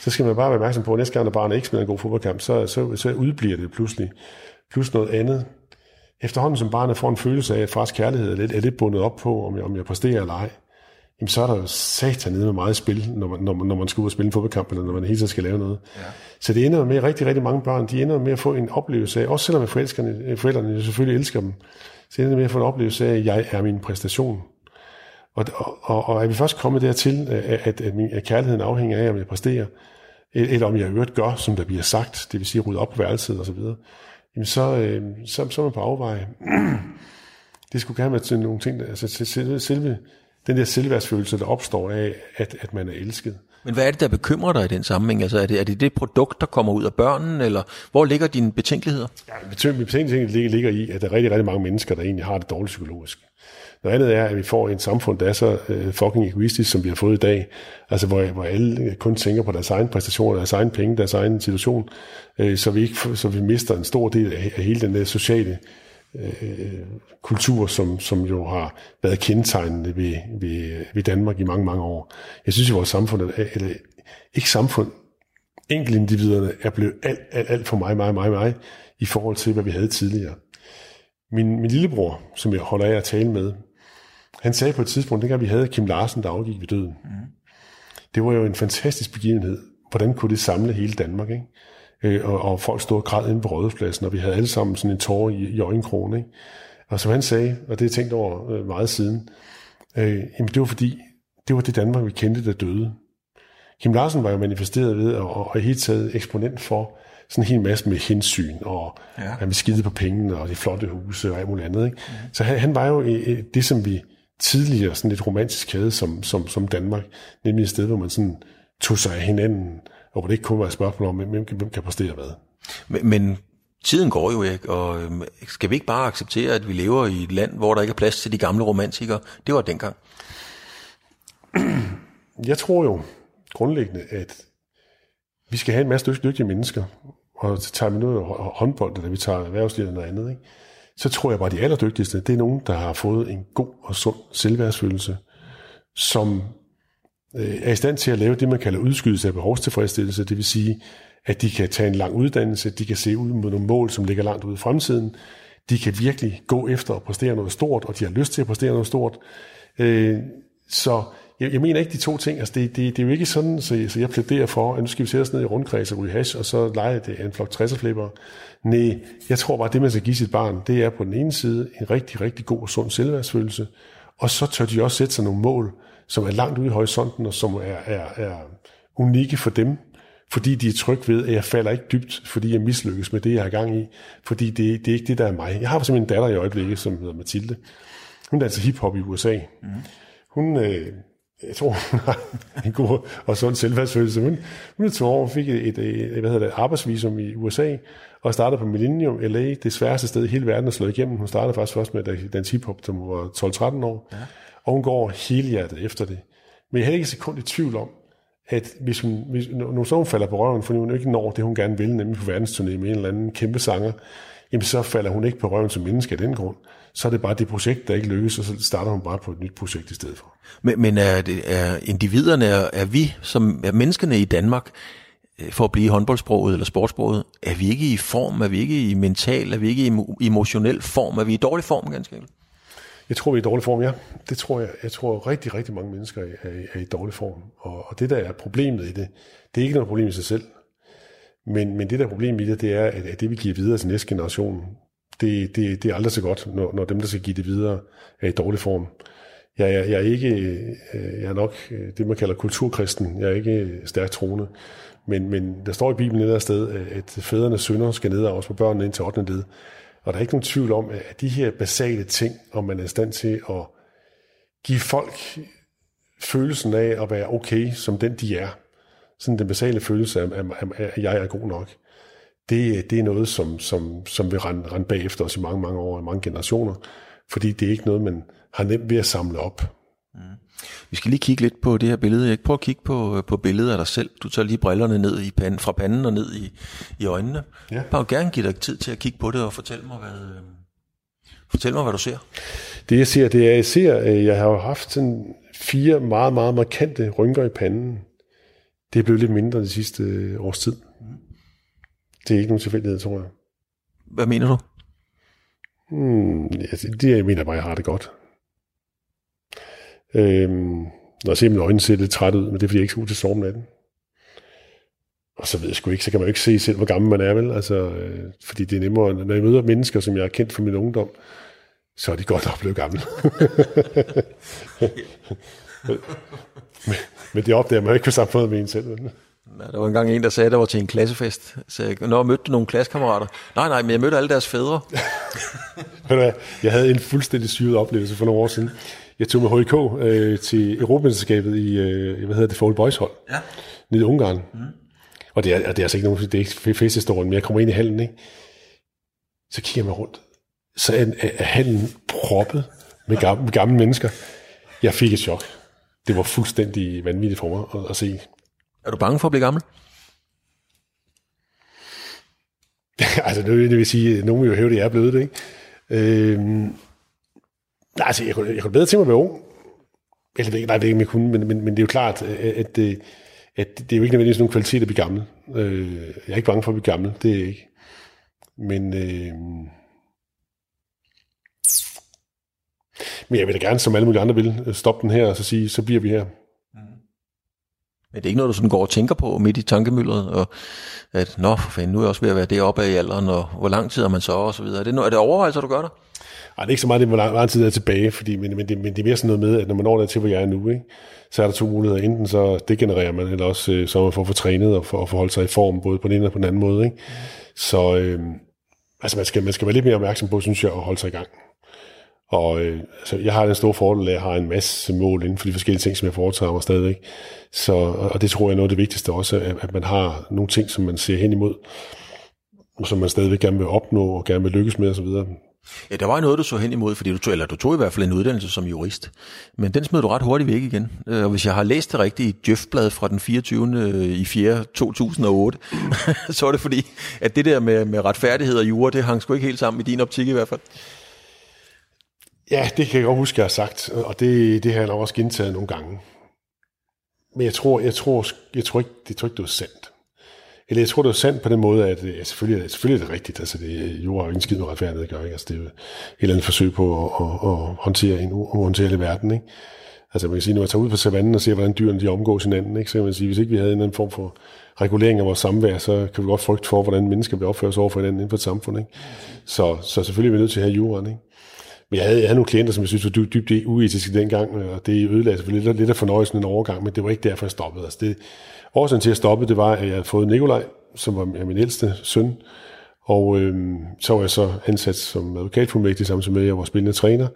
Speaker 6: så skal man bare være opmærksom på, at næste gang, når barnet ikke spiller en god fodboldkamp, så, så, så udbliver det pludselig. Plus noget andet. Efterhånden som barnet får en følelse af, at fars kærlighed er lidt, er lidt bundet op på, om jeg, om jeg præsterer eller ej, jamen så er der jo satan nede med meget spil, når man, når, man, når man skal ud og spille en fodboldkamp, eller når man hele tiden skal lave noget. Ja. Så det ender med, at rigtig, rigtig mange børn, de ender med at få en oplevelse af, også selvom forældrene, forældrene selvfølgelig elsker dem, så ender det med at få en oplevelse af, at jeg er min præstation. Og, og, og er vi først kommet dertil, at, at, min, at kærligheden afhænger af, om jeg præsterer, eller om jeg øvrigt gør, som der bliver sagt, det vil sige rydde op på værelset osv., jamen så, øh, så, så er man på afveje. *clears throat* det skulle gerne være til nogle ting, altså til selve den der selvværdsfølelse, der opstår af, at, at man er elsket.
Speaker 2: Men hvad er det, der bekymrer dig i den sammenhæng? Altså, er det, er det det produkt, der kommer ud af børnen, eller hvor ligger dine betænkeligheder?
Speaker 6: Ja, min betænkelighed ligger, ligger i, at der er rigtig, rigtig mange mennesker, der egentlig har det dårligt psykologisk. Noget andet er, at vi får et samfund, der er så uh, fucking egoistisk, som vi har fået i dag. Altså, hvor, hvor alle kun tænker på deres egen præstationer, deres egen penge, deres egen situation. Uh, så, vi ikke, så vi mister en stor del af, af hele den der sociale øh, kultur, som, som jo har været kendetegnende ved, ved, ved Danmark i mange, mange år. Jeg synes, at vores samfund, eller ikke samfund, enkeltindividerne er blevet alt, alt, alt for mig, mig, mig, mig, i forhold til, hvad vi havde tidligere. Min, min lillebror, som jeg holder af at tale med, han sagde på et tidspunkt, dengang vi havde Kim Larsen, der afgik ved døden. Mm. Det var jo en fantastisk begivenhed. Hvordan kunne det samle hele Danmark? Ikke? Øh, og, og folk stod og græd inde på rådhuspladsen, og vi havde alle sammen sådan en tårer i, i øjenkrogen. Ikke? Og som han sagde, og det har jeg tænkt over øh, meget siden, øh, jamen det var fordi, det var det Danmark, vi kendte, der døde. Kim Larsen var jo manifesteret ved, og, og helt taget eksponent for sådan en hel masse med hensyn, og ja. han skide på pengene, og de flotte huse, og alt muligt andet. Ikke? Mm. Så han, han var jo øh, det, som vi tidligere sådan lidt romantisk havde som, som, som Danmark, nemlig et sted, hvor man sådan tog sig af hinanden, og hvor det ikke kun var et spørgsmål om, hvem, hvem kan præstere hvad.
Speaker 2: Men, men tiden går jo ikke, og øhm, skal vi ikke bare acceptere, at vi lever i et land, hvor der ikke er plads til de gamle romantikere? Det var dengang. *clears throat*
Speaker 6: Jeg tror jo grundlæggende, at vi skal have en masse dygtige mennesker, og tager vi noget håndbold, eller vi tager erhvervslivet eller noget andet, ikke? så tror jeg bare, at de allerdygtigste, det er nogen, der har fået en god og sund selvværdsfølelse, som øh, er i stand til at lave det, man kalder udskydelse af behovstilfredsstillelse, det vil sige, at de kan tage en lang uddannelse, de kan se ud mod nogle mål, som ligger langt ude i fremtiden, de kan virkelig gå efter at præstere noget stort, og de har lyst til at præstere noget stort. Øh, så jeg, jeg mener ikke de to ting. Altså det, det, det er jo ikke sådan, så jeg, så jeg plæderer for, at nu skal vi sætte os ned i rundkreds og ryge hash, og så lege det en flok 60'er Nej, jeg tror bare, at det man skal give sit barn, det er på den ene side en rigtig, rigtig god og sund selvværdsfølelse, og så tør de også sætte sig nogle mål, som er langt ude i horisonten, og som er, er, er unikke for dem, fordi de er trygge ved, at jeg falder ikke dybt, fordi jeg mislykkes med det, jeg har gang i, fordi det, det er ikke det, der er mig. Jeg har simpelthen en datter i øjeblikket, som hedder Mathilde. Hun danser hiphop i USA. Mm. Hun, øh, jeg tror, hun har en god og sund selvfærdsfølelse. Hun, hun er to år, fik et, et, et, hvad hedder det, arbejdsvisum i USA, og startede på Millennium LA, det sværeste sted i hele verden at slå igennem. Hun startede faktisk først med dans hiphop, da hun var 12-13 år. Ja og hun går hele hjertet efter det. Men jeg har ikke et sekund i tvivl om, at hvis hun, hvis, når så hun falder på røven, fordi hun ikke når det, hun gerne vil, nemlig på verdensturné med en eller anden kæmpe sanger, jamen så falder hun ikke på røven som menneske af den grund. Så er det bare det projekt, der ikke lykkes, og så starter hun bare på et nyt projekt i stedet for.
Speaker 2: Men, men er, det, er individerne, er, er vi som er menneskene i Danmark, øh, for at blive håndboldsproget eller sportsproget, er vi ikke i form, er vi ikke i mental, er vi ikke i emotionel form, er vi i dårlig form ganske enkelt?
Speaker 6: Jeg tror, vi er i dårlig form, ja. Det tror jeg. Jeg tror, rigtig, rigtig mange mennesker er, er, er i dårlig form. Og, og det, der er problemet i det, det er ikke noget problem i sig selv. Men, men det, der er problemet i det, det er, at, at det, vi giver videre til næste generation, det, det, det er aldrig så godt, når, når dem, der skal give det videre, er i dårlig form. Jeg, jeg, jeg er ikke, øh, jeg er nok øh, det, man kalder kulturkristen. Jeg er ikke øh, stærkt troende. Men, men der står i Bibelen et sted, at fædrene sønder skal nedarves på børnene ind til 8. led. Og der er ikke nogen tvivl om, at de her basale ting, om man er i stand til at give folk følelsen af at være okay, som den de er, sådan den basale følelse af, at jeg er god nok, det, det er noget, som, som, som vil rende, rende bagefter os i mange, mange år, i mange generationer, fordi det er ikke noget, man har nemt ved at samle op.
Speaker 2: Vi skal lige kigge lidt på det her billede. Jeg prøver at kigge på, på billedet af dig selv. Du tager lige brillerne ned i panden, fra panden og ned i, i øjnene.
Speaker 6: Ja.
Speaker 2: Bare gerne give dig tid til at kigge på det og fortælle mig, hvad, øh, fortæl mig, hvad du ser.
Speaker 6: Det jeg ser, det er, jeg ser, at jeg har jo haft sådan fire meget, meget markante rynker i panden. Det er blevet lidt mindre de sidste øh, års tid. Det er ikke nogen tilfældighed, tror jeg.
Speaker 2: Hvad mener du?
Speaker 6: Hmm, altså, det jeg mener bare, jeg har det godt. Øhm, når jeg ser mine øjne ser lidt træt ud, men det er, fordi jeg ikke skal ud til sove natten. Og så ved jeg sgu ikke, så kan man jo ikke se selv, hvor gammel man er, vel? Altså, øh, fordi det er nemmere, når jeg møder mennesker, som jeg har kendt fra min ungdom, så er de godt nok blevet gamle. *laughs* men, men det opdager man ikke på samme måde med en selv. vel?
Speaker 2: Ja, der var engang en, der sagde, at der var til en klassefest. Så jeg, Nå, mødte du nogle klassekammerater? Nej, nej, men jeg mødte alle deres fædre. *laughs*
Speaker 6: Jeg havde en fuldstændig syret oplevelse for nogle år siden. Jeg tog med HIK øh, til Europamesterskabet i, øh, hvad hedder det, Fall Boys hold,
Speaker 2: Ja.
Speaker 6: nede i Ungarn. Mm. Og det er, det er altså ikke nogen, det er ikke festhistorien, men jeg kommer ind i hallen, ikke? Så kigger jeg mig rundt. Så er, er, hallen proppet med gamle, med gamle mennesker. Jeg fik et chok. Det var fuldstændig vanvittigt for mig at, at se.
Speaker 2: Er du bange for at blive gammel? *laughs*
Speaker 6: altså, det vil sige, nogen vil jo hæve, det jeg er blevet det, ikke? Øhm, nej, altså, jeg kunne, jeg kunne bedre tænke mig at være ung. Eller det, nej, det er ikke, om jeg kunne, men, men, men det er jo klart, at, at, det- at det er jo ikke nødvendigvis nogen kvalitet at blive gammel. Øh, jeg er ikke bange for at blive gammel, det er jeg ikke. Men, øh, men jeg vil da gerne, som alle mulige andre vil, øh, stoppe den her og så sige, så bliver vi her. Mm-hmm.
Speaker 2: Men det er ikke noget, du sådan går og tænker på midt i tankemyldret, og at, nå for fanden, nu er jeg også ved at være deroppe af i alderen, og hvor lang tid er man så, og så videre. Er det, no- er det overvejelser, du gør der?
Speaker 6: Ej, det er ikke så meget, det, hvor lang, lang tid der er tilbage, fordi, men, men, det, men det er mere sådan noget med, at når man når der til, hvor jeg er nu, ikke, så er der to muligheder. Enten så degenererer man, eller også øh, så er man for at få trænet og for at forholde sig i form, både på den ene og på den anden måde. Ikke? Så øh, altså man, skal, man skal være lidt mere opmærksom på, synes jeg, at holde sig i gang. Og øh, altså, jeg har den store fordel, at jeg har en masse mål inden for de forskellige ting, som jeg foretager mig stadigvæk. Så, og og det tror jeg er noget af det vigtigste også, at, at man har nogle ting, som man ser hen imod, og som man stadigvæk gerne vil opnå og gerne vil lykkes med osv.
Speaker 2: Ja, der var noget, du så hen imod, fordi du tog, eller du tog i hvert fald en uddannelse som jurist. Men den smed du ret hurtigt væk igen. Øh, og hvis jeg har læst det rigtigt i Jøfbladet fra den 24. Øh, i 4. 2008, *laughs* så er det fordi, at det der med, med retfærdighed og jura, det hang sgu ikke helt sammen i din optik i hvert fald.
Speaker 6: Ja, det kan jeg godt huske, jeg har sagt, og det, det har jeg nok også gentaget nogle gange. Men jeg tror, jeg tror, jeg tror ikke, det tror ikke, det var sandt. Eller jeg tror, det er sandt på den måde, at øh, ja, selvfølgelig, selvfølgelig er det rigtigt. Altså, det, øh, jord har jo ingen skid med retfærdighed gør. Ikke? Altså, det er jo et eller andet forsøg på at, at, at håndtere en uhåndterlig verden. Ikke? Altså, man kan sige, når man tager ud på savannen og ser, hvordan dyrene de omgås hinanden, ikke? så kan man sige, hvis ikke vi havde en eller anden form for regulering af vores samvær, så kan vi godt frygte for, hvordan mennesker vil opføre sig over for hinanden inden for et samfund. Ikke? Så, så selvfølgelig er vi nødt til at have jorden. Ikke? Men jeg havde, jeg havde nogle klienter, som jeg synes var dybt, dybt uetiske dengang, og det ødelagde selvfølgelig lidt, lidt af fornøjelsen en overgang, men det var ikke derfor, jeg stoppede. Altså det, årsagen til at stoppe, det var, at jeg havde fået Nikolaj, som var min ældste søn, og øhm, så var jeg så ansat som advokatfuldmægtig, sammen med, at jeg var spillende træner,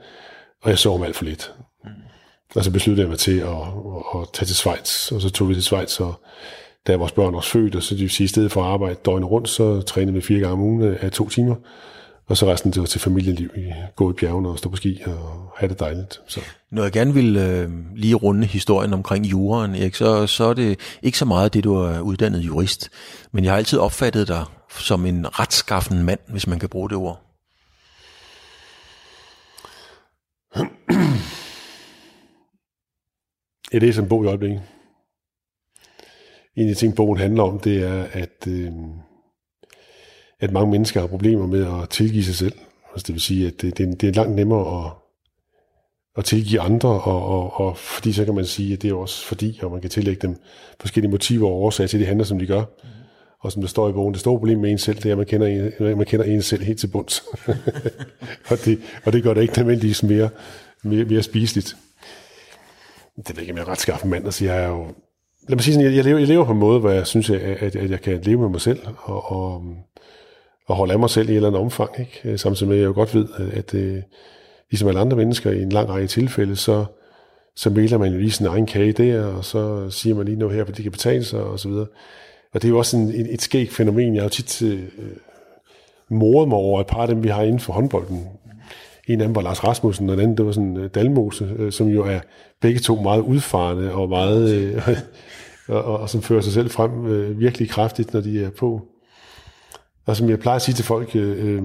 Speaker 6: og jeg så ham alt for lidt. Og så besluttede jeg mig til at, at, at tage til Schweiz, og så tog vi til Schweiz, og da vores børn var født, og så det vil sige, i stedet for at arbejde døgnet rundt, så trænede vi fire gange om ugen af to timer, og så resten det var til familieliv, gå i bjergene og stå på ski og have det dejligt. Så.
Speaker 2: Når jeg gerne vil øh, lige runde historien omkring juraen, Erik, så, så er det ikke så meget det, du er uddannet jurist. Men jeg har altid opfattet dig som en retskaffen mand, hvis man kan bruge det ord.
Speaker 6: Ja, det er sådan en bog i øjeblikket. En af de ting, bogen handler om, det er, at, øh, at mange mennesker har problemer med at tilgive sig selv. Altså, det vil sige, at det, det, er, det er langt nemmere at, at tilgive andre, og, og, og fordi så kan man sige, at det er også fordi, og man kan tillægge dem forskellige motiver og årsager til, at de handler, som de gør. Og som der står i bogen, det store problem med en selv, det er, at man kender en, man kender en selv helt til bunds. *laughs* og, det, og det gør det ikke nødvendigvis mere, mere, mere spiseligt det ved ikke, om jeg er ret skaffen mand, altså jeg er jo, lad mig sige sådan, jeg, jeg, lever, jeg lever på en måde, hvor jeg synes, at, at, at jeg kan leve med mig selv, og, og, og holde af mig selv i et eller andet omfang, ikke? Øh, samtidig med, at jeg jo godt ved, at, at ligesom alle andre mennesker i en lang række tilfælde, så, så mailer man jo lige sin egen kage der, og så siger man lige noget her, for det kan betale sig, og så videre. og det er jo også en, et, et skægt fænomen. Jeg har jo tit øh, moret mig over et par af dem, vi har inden for håndbolden. En af dem var Lars Rasmussen, og den anden, det var sådan øh, Dalmose, øh, som jo er begge to meget udfarende og meget... Øh, *laughs* og, og, og som fører sig selv frem øh, virkelig kraftigt, når de er på. Og som jeg plejer at sige til folk, øh, øh,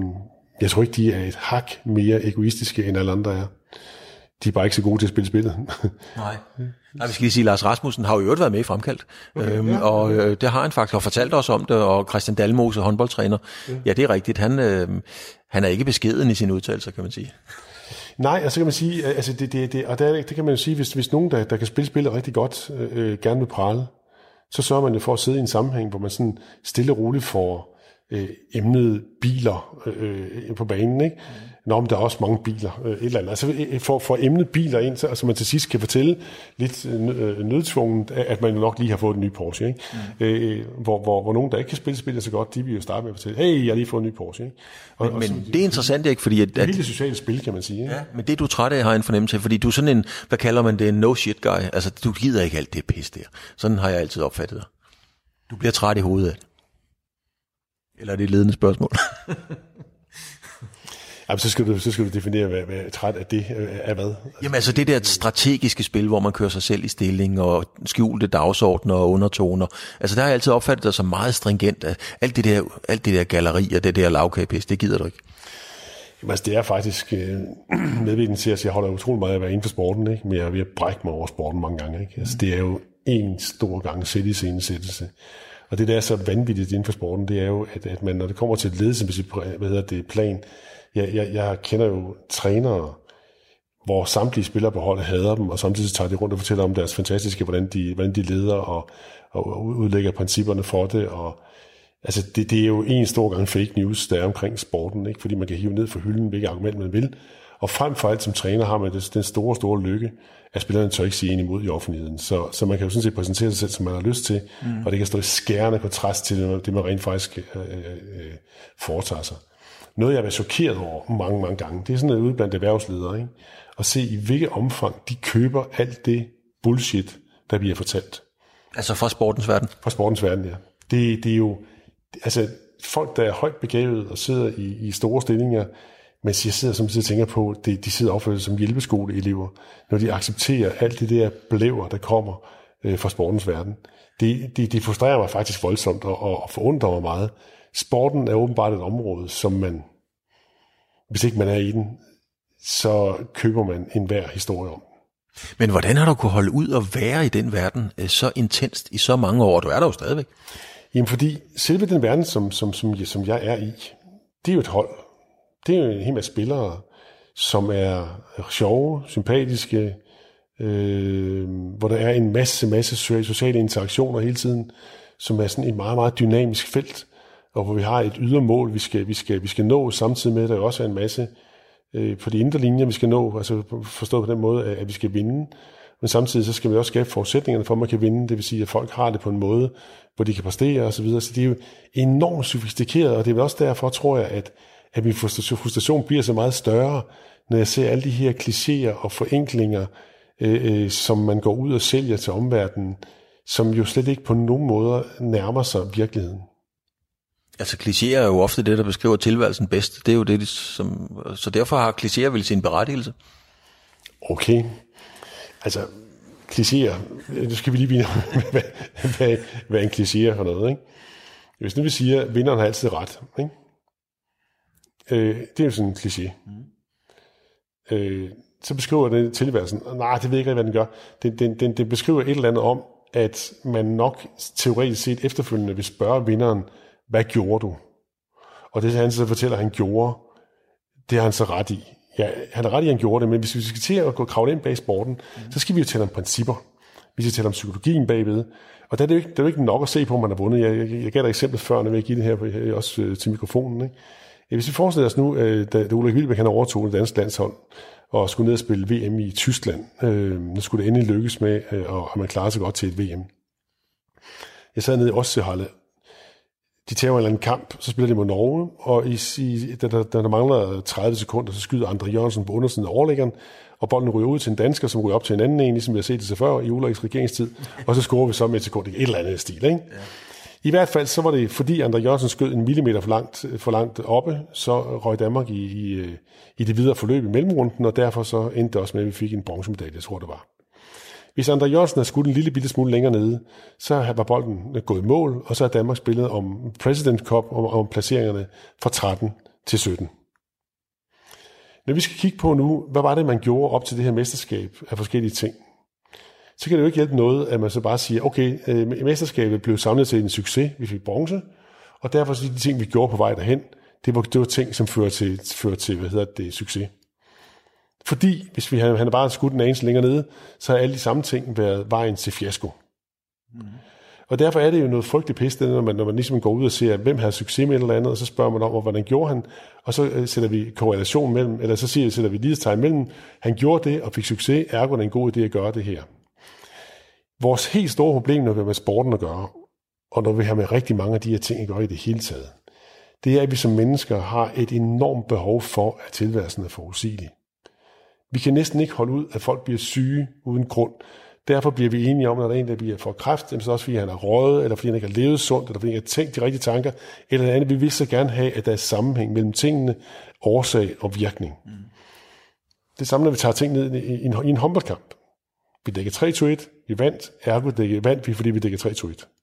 Speaker 6: jeg tror ikke, de er et hak mere egoistiske, end alle andre er. De er bare ikke så gode til at spille spillet. *laughs*
Speaker 2: Nej. Nej, vi skal lige sige, at Lars Rasmussen har jo øvrigt været med i Fremkaldt, okay, øhm, ja. og øh, det har han faktisk, og fortalt os om det, og Christian Dalmose, håndboldtræner, ja. ja, det er rigtigt, han, øh, han er ikke beskeden i sine udtalelser, kan man sige.
Speaker 6: Nej, og så kan man sige, altså det, det, det, og der, det kan man jo sige, hvis, hvis nogen, der, der kan spille spillet rigtig godt, øh, gerne vil prale, så sørger man jo for at sidde i en sammenhæng, hvor man sådan stille og roligt får øh, emnet biler øh, på banen. Ikke? Mm. Nå, men der er også mange biler, øh, et eller andet. Altså øh, for, for emnet biler ind, så altså man til sidst kan fortælle lidt øh, nødtvunget, at man jo nok lige har fået en ny Porsche. Ikke? Mm. Øh, hvor, hvor, hvor nogen, der ikke kan spille spillet så godt, de vil jo starte med at fortælle, hey, jeg har lige fået en ny Porsche. Ikke?
Speaker 2: Og, men, og, men det er interessant, ikke? Fordi at,
Speaker 6: det er et socialt spil, kan man sige. Ikke?
Speaker 2: Ja, men det du er træt af, har jeg en fornemmelse af, fordi du er sådan en, hvad kalder man det, en no shit guy. Altså, du gider ikke alt det pis der. Sådan har jeg altid opfattet dig. Du bliver træt i hovedet af det. Eller er det et ledende spørgsmål? *laughs*
Speaker 6: Jamen, så skal du, så skal du definere, hvad, hvad træt af det er hvad.
Speaker 2: Jamen altså det der strategiske spil, hvor man kører sig selv i stilling og skjulte dagsordner og undertoner. Altså der har jeg altid opfattet dig som meget stringent. Alt det der, alt det der galleri og det der lavkagepis, det gider du ikke.
Speaker 6: Jamen altså det er faktisk øh, *clears throat* medvirkende til, at jeg holder utrolig meget af at være inden for sporten, ikke? men jeg er ved at brække mig over sporten mange gange. Ikke? Altså det er jo en stor gang sæt i scenesættelse. Og det, der er så vanvittigt inden for sporten, det er jo, at, at man, når det kommer til et ledelsesmæssigt hvad hedder det, plan, jeg, jeg, jeg kender jo trænere, hvor samtlige spillere på holdet hader dem, og samtidig tager de rundt og fortæller om deres fantastiske, hvordan de, hvordan de leder og, og udlægger principperne for det. Og, altså det, det er jo en stor gang fake news, der er omkring sporten, ikke? fordi man kan hive ned for hylden, hvilket argument man vil. Og frem for alt som træner har man det, den store, store lykke, at spillerne tør ikke sige en imod i offentligheden. Så, så man kan jo sådan set præsentere sig selv, som man har lyst til, mm. og det kan stå i skærende kontrast til det, man rent faktisk øh, øh, øh, foretager sig. Noget, jeg har været chokeret over mange, mange gange, det er sådan noget ude blandt erhvervsledere, ikke? at se i hvilket omfang de køber alt det bullshit, der bliver fortalt.
Speaker 2: Altså fra sportens verden?
Speaker 6: Fra sportens verden, ja. Det, det er jo, altså folk, der er højt begavet og sidder i, i store stillinger, men jeg sidder som og tænker på, at de sidder opført som hjælpeskoleelever, når de accepterer alt det der blæver, der kommer øh, fra sportens verden. Det, det, det frustrerer mig faktisk voldsomt og, og forundrer mig meget. Sporten er åbenbart et område, som man, hvis ikke man er i den, så køber man en hver historie om.
Speaker 2: Men hvordan har du kunne holde ud og være i den verden øh, så intenst i så mange år? Du er der jo stadigvæk.
Speaker 6: Jamen fordi selve den verden, som, som, som, som jeg er i, det er jo et hold. Det er jo en hel masse spillere, som er sjove, sympatiske, øh, hvor der er en masse, masse sociale interaktioner hele tiden, som er sådan et meget, meget dynamisk felt, og hvor vi har et ydermål, vi skal, vi skal, vi skal nå, samtidig med, at der også er en masse øh, på de indre linjer, vi skal nå, altså forstået på den måde, at, at vi skal vinde, men samtidig så skal vi også skabe forudsætningerne for, at man kan vinde, det vil sige, at folk har det på en måde, hvor de kan præstere osv., så, videre. så det er jo enormt sofistikeret, og det er vel også derfor, tror jeg, at, at min frustration bliver så meget større, når jeg ser alle de her klichéer og forenklinger, øh, øh, som man går ud og sælger til omverdenen, som jo slet ikke på nogen måder nærmer sig virkeligheden.
Speaker 2: Altså klichéer er jo ofte det, der beskriver tilværelsen bedst. Det er jo det, som, så derfor har klichéer vel sin berettigelse.
Speaker 6: Okay. Altså, klichéer, nu skal vi lige blive *laughs* hvad, hvad, hvad en kliché er for noget, ikke? Hvis nu vi siger, at vinderen har altid ret, ikke? Øh, det er jo sådan en kliché. Mm. Øh, så beskriver den tilværelsen, nej, det ved jeg ikke, hvad den gør. Den, den, den, den beskriver et eller andet om, at man nok teoretisk set efterfølgende vil spørge vinderen, hvad gjorde du? Og det han så fortæller, at han gjorde, det har han så ret i. Ja, han har ret i, at han gjorde det, men hvis vi skal til at gå kravle ind bag sporten, mm. så skal vi jo tale om principper. Vi skal tale om psykologien bagved. Og der er det, jo ikke, det er jo ikke nok at se på, om man har vundet. Jeg, jeg, jeg gav dig eksempel før, når jeg give det her også øh, til mikrofonen. Ikke? Hvis vi forestiller os nu, øh, da Ulrik Wilbæk han overtog det danske landshold, og skulle ned og spille VM i Tyskland. Øh, nu skulle det endelig lykkes med, øh, og man klaret sig godt til et VM. Jeg sad nede i Ostsehalle de tager en eller anden kamp, så spiller de mod Norge, og i, i, da, der, da der mangler 30 sekunder, så skyder Andre Jørgensen på undersiden af overlæggeren, og bolden ryger ud til en dansker, som ryger op til en anden en, ligesom vi har set det så før i Ulriks regeringstid, og så scorer vi så med et sekund, et eller andet stil. Ikke? Ja. I hvert fald så var det, fordi Andre Jørgensen skød en millimeter for langt, for langt oppe, så røg Danmark i, i, i det videre forløb i mellemrunden, og derfor så endte det også med, at vi fik en bronzemedalje, jeg tror det var. Hvis Andre Jørgensen havde skudt en lille bitte smule længere nede, så var bolden gået i mål, og så har Danmark spillet om President Cup og om placeringerne fra 13 til 17. Når vi skal kigge på nu, hvad var det, man gjorde op til det her mesterskab af forskellige ting, så kan det jo ikke hjælpe noget, at man så bare siger, okay, øh, mesterskabet blev samlet til en succes, vi fik bronze, og derfor så de ting, vi gjorde på vej derhen, det var, det var ting, som fører til, fører til hvad hedder det, succes. Fordi hvis vi havde, han bare skudt en anelse længere nede, så har alle de samme ting været vejen til fiasko. Mm. Og derfor er det jo noget frygteligt pis, når man, når man ligesom går ud og ser, hvem har succes med et eller andet, og så spørger man om, hvordan gjorde han, og så øh, sætter vi korrelation mellem, eller så siger, sætter vi lighedstegn mellem, han gjorde det og fik succes, ergo er en god idé at gøre det her. Vores helt store problem, når vi har med sporten at gøre, og når vi har med rigtig mange af de her ting at gøre i det hele taget, det er, at vi som mennesker har et enormt behov for, at tilværelsen er forudsigelig. Vi kan næsten ikke holde ud, at folk bliver syge uden grund. Derfor bliver vi enige om, at der er en, der bliver for kræft, så også fordi han er røget, eller fordi han ikke har levet sundt, eller fordi han ikke har tænkt de rigtige tanker, eller andet. Vi vil så gerne have, at der er sammenhæng mellem tingene, årsag og virkning. Mm. Det samme, når vi tager ting ned i en, i en håndboldkamp. Vi dækker 3-2-1, vi vandt, ergo dækker, vandt vi, fordi vi dækker 3-2-1.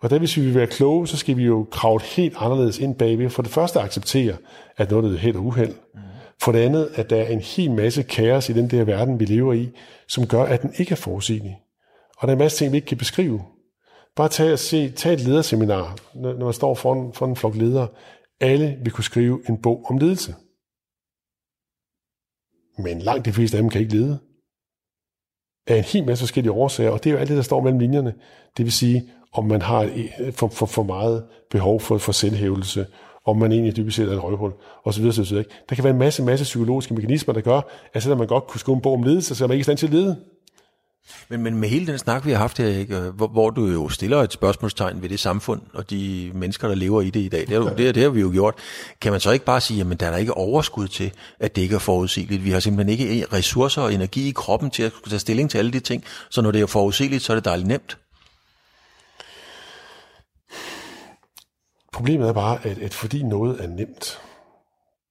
Speaker 6: Og der, hvis vi vil være kloge, så skal vi jo kravle helt anderledes ind bagved. For det første acceptere, at noget er helt og uheld. Mm. For det andet, at der er en hel masse kaos i den der verden, vi lever i, som gør, at den ikke er forudsigelig. Og der er en masse ting, vi ikke kan beskrive. Bare tag, og se, tag et lederseminar, når man står foran, foran en flok ledere. Alle vil kunne skrive en bog om ledelse. Men langt de fleste af dem kan ikke lede af en hel masse forskellige årsager, og det er jo alt det, der står mellem linjerne. Det vil sige, om man har øh, for, for, for meget behov for, for selvhævelse, om man egentlig dybest set er et røvhul, og så videre, så videre. Der kan være en masse, masse psykologiske mekanismer, der gør, at selvom man godt kunne skrive en bog om ledelse, så er man ikke i stand til at lede.
Speaker 2: Men, men med hele den snak, vi har haft her, ikke, hvor, hvor du jo stiller et spørgsmålstegn ved det samfund og de mennesker, der lever i det i dag, det, er, det, det har vi jo gjort. Kan man så ikke bare sige, at der er der ikke overskud til, at det ikke er forudsigeligt? Vi har simpelthen ikke ressourcer og energi i kroppen til at tage stilling til alle de ting, så når det er forudsigeligt, så er det dejligt nemt.
Speaker 6: Problemet er bare, at, at fordi noget er nemt,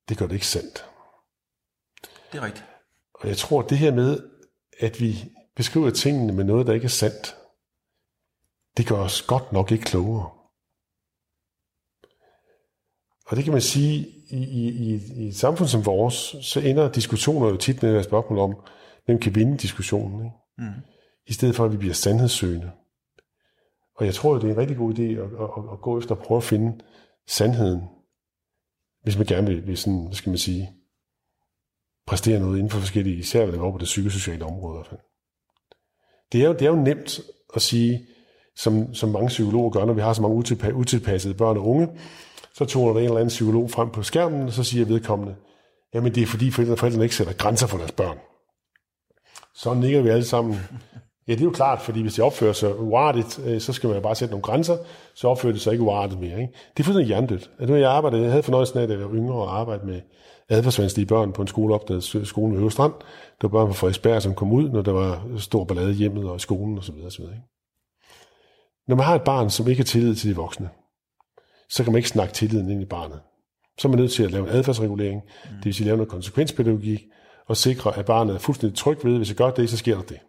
Speaker 6: det gør det ikke sandt.
Speaker 2: Det er rigtigt.
Speaker 6: Og jeg tror, at det her med, at vi beskriver tingene med noget, der ikke er sandt, det gør os godt nok ikke klogere. Og det kan man sige, i, i, i et samfund som vores, så ender diskussioner jo tit med et spørgsmål om, hvem kan vinde diskussionen. Ikke? Mm. I stedet for, at vi bliver sandhedssøgende. Og jeg tror, det er en rigtig god idé at, at, at gå efter at prøve at finde sandheden, hvis man gerne vil, vil sådan, hvad skal man sige, præstere noget inden for forskellige, især hvad det var på det psykosociale område i hvert fald. Det er jo, det er jo nemt at sige, som, som mange psykologer gør, når vi har så mange utilpassede børn og unge, så toner der en eller anden psykolog frem på skærmen, og så siger vedkommende, jamen det er fordi forældrene, forældrene ikke sætter grænser for deres børn. Så nikker vi alle sammen. Ja, det er jo klart, fordi hvis de opfører sig uartigt, øh, så skal man jo bare sætte nogle grænser, så opfører de sig ikke uartigt mere. Ikke? Det er fuldstændig hjernedødt. Altså, jeg, arbejdede, jeg havde fornøjelsen af, at jeg var yngre og arbejde med adfærdsvanskelige børn på en skole op, der skolen ved Østrand. Det var børn fra Frederiksberg, som kom ud, når der var stor ballade hjemmet og i skolen osv. osv. Ikke? Når man har et barn, som ikke har tillid til de voksne, så kan man ikke snakke tilliden ind i barnet. Så er man nødt til at lave en adfærdsregulering, mm. det vil sige lave noget konsekvenspædagogik, og sikre, at barnet er fuldstændig tryg ved, hvis jeg gør det, så sker der det.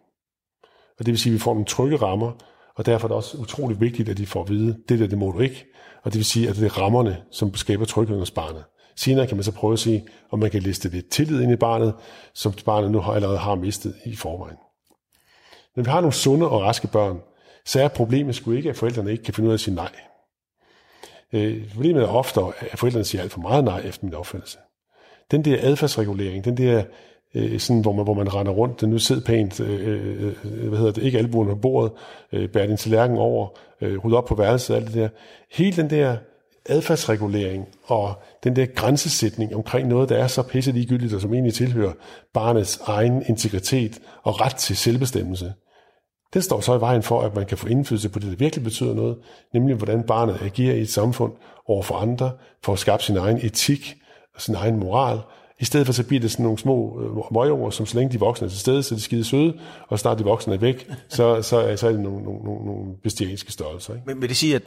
Speaker 6: Og det vil sige, at vi får nogle trygge rammer, og derfor er det også utroligt vigtigt, at de får at vide, det der, det må du ikke. Og det vil sige, at det er rammerne, som skaber tryghed hos barnet. Senere kan man så prøve at se, om man kan liste lidt tillid ind i barnet, som barnet nu allerede har mistet i forvejen. Når vi har nogle sunde og raske børn, så er problemet sgu ikke, at forældrene ikke kan finde ud af at sige nej. Øh, problemet er ofte, at forældrene siger alt for meget nej efter min opfattelse. Den der adfærdsregulering, den der øh, sådan, hvor man, hvor man render rundt, den nu sidder pænt, øh, øh, hvad hedder det, ikke albuen på bordet, øh, bærer din tallerken over, øh, rydder op på værelset, alt det der. Hele den der adfærdsregulering og den der grænsesætning omkring noget, der er så pisse ligegyldigt, og som egentlig tilhører barnets egen integritet og ret til selvbestemmelse, Det står så i vejen for, at man kan få indflydelse på det, der virkelig betyder noget, nemlig hvordan barnet agerer i et samfund over for andre, for at skabe sin egen etik og sin egen moral, I stedet for så bliver det sådan nogle små øh, som så længe de voksne er til stede, så er de skide søde, og snart de voksne er væk, så, så, så er det nogle, nogle, nogle, nogle bestialske størrelser. Ikke?
Speaker 2: Men vil det sige, at,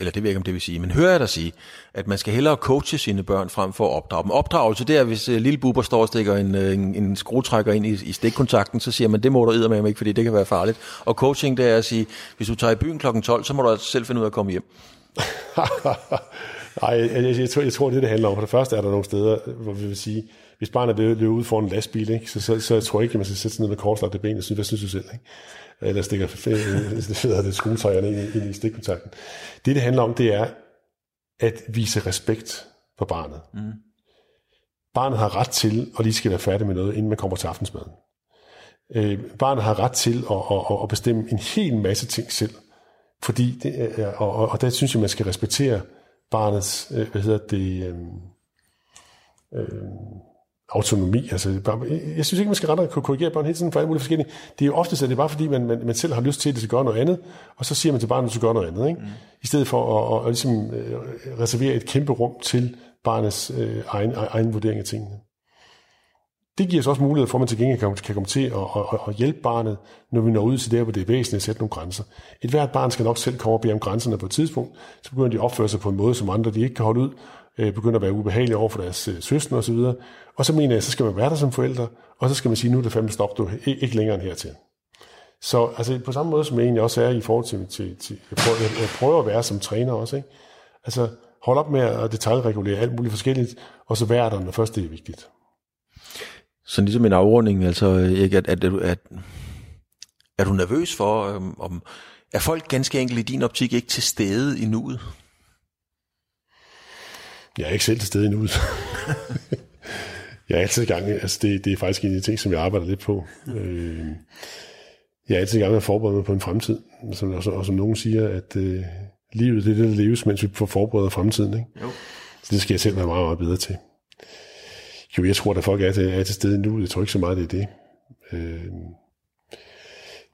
Speaker 2: eller det ved jeg ikke, om det vil sige, men hører jeg dig sige, at man skal hellere coache sine børn frem for at opdrage dem. Opdragelse, det er, hvis uh, lille buber står og stikker en, øh, en, en skruetrækker ind i, i stikkontakten, så siger man, det må du med ikke, fordi det kan være farligt. Og coaching, det er at sige, hvis du tager i byen kl. 12, så må du altså selv finde ud af at komme hjem. *laughs*
Speaker 6: Nej, jeg, jeg, jeg, tror, jeg tror, det det handler om. For det første er der nogle steder, hvor vi vil sige, hvis barnet vil løbe ud foran en lastbil, ikke, så, så, så jeg tror jeg ikke, at man skal sætte sig ned med korslagte ben og synes, hvad synes du selv? Ikke? Eller stikker det, det skruetrækkerne ind, ind i stikkontakten. Det, det handler om, det er at vise respekt for barnet. Mm. Barnet har ret til, og lige skal være færdig med noget, inden man kommer til aftensmaden. Øh, barnet har ret til at, at, at bestemme en hel masse ting selv. Fordi det, og, og, og der synes jeg, man skal respektere barnets, øh, hvad hedder det, øh, øh, autonomi. Altså, bare, jeg synes ikke, man skal rette og korrigere børn hele tiden for alle mulige forskellige. Det er jo ofte, at det er bare fordi, man, man, man selv har lyst til, at det skal gøre noget andet, og så siger man til barnet, at du skal gøre noget andet. Ikke? Mm. I stedet for at, at, at ligesom, øh, reservere et kæmpe rum til barnets øh, egen, egen vurdering af tingene. Det giver os også mulighed for, at man til gengæld kan, kan komme til at, at, at hjælpe barnet, når vi når ud til der, hvor det er væsentligt at sætte nogle grænser. Et hvert barn skal nok selv komme og bede om grænserne på et tidspunkt, så begynder de at opføre sig på en måde, som andre de ikke kan holde ud, øh, begynder at være ubehagelige over for deres øh, søstre osv. Og, og så mener jeg, så skal man være der som forældre, og så skal man sige, nu er det fandme stop, du ikke længere end hertil. Så altså, på samme måde, som jeg egentlig også er i forhold til, til, til jeg, prøver, jeg, jeg prøver at være som træner også, ikke? Altså, hold op med at detaljregulere alt muligt forskelligt, og så være der, når først det er vigtigt.
Speaker 2: Så ligesom en afrunding, altså, ikke, at, at, at, at, er du nervøs for, øhm, om, er folk ganske enkelt i din optik ikke til stede i nuet?
Speaker 6: Jeg er ikke selv til stede nuet. jeg er altid i gang, altså det, det er faktisk en af de ting, som jeg arbejder lidt på. Øh, jeg er altid i gang med at forberede mig på en fremtid, som, og, og som nogen siger, at øh, livet det er det, der leves, mens vi får forberedt fremtiden. Ikke? Jo. Så det skal jeg selv være meget, meget bedre til. Jo, jeg tror, at folk er til, er til stede nu. Jeg tror ikke så meget, det er det. Øh,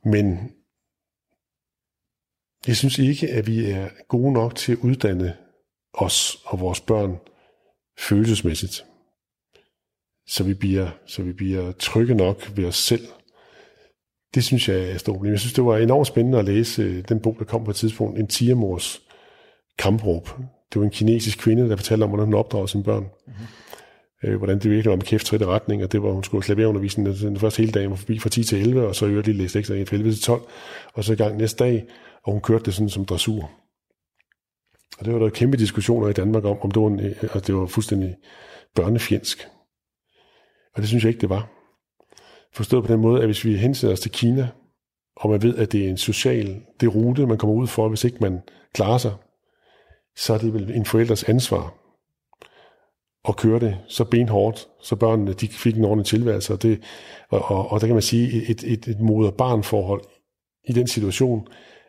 Speaker 6: men jeg synes ikke, at vi er gode nok til at uddanne os og vores børn følelsesmæssigt. Så vi bliver, så vi bliver trygge nok ved os selv. Det synes jeg er stort. Jeg synes, det var enormt spændende at læse øh, den bog, der kom på et tidspunkt, En tigermors kampråb. Det var en kinesisk kvinde, der fortalte om, hvordan hun opdrager sine børn. Mm-hmm øh, hvordan det virkelig var med kæft tredje retning, og det var, hun skulle klaverundervisning den, den første hele dagen var forbi fra 10 til 11, og så øvrigt lige læste ekstra fra 11 til 12, og så i gang næste dag, og hun kørte det sådan som dressur. Og det var der kæmpe diskussioner i Danmark om, om det var, en, øh, altså det var fuldstændig børnefjendsk. Og det synes jeg ikke, det var. Forstået på den måde, at hvis vi hensætter os til Kina, og man ved, at det er en social, det rute, man kommer ud for, hvis ikke man klarer sig, så er det vel en forældres ansvar at køre det så benhårdt, så børnene de fik en ordentlig tilværelse. Og, det, og, og, og der kan man sige, et, et, et moder-barn-forhold i den situation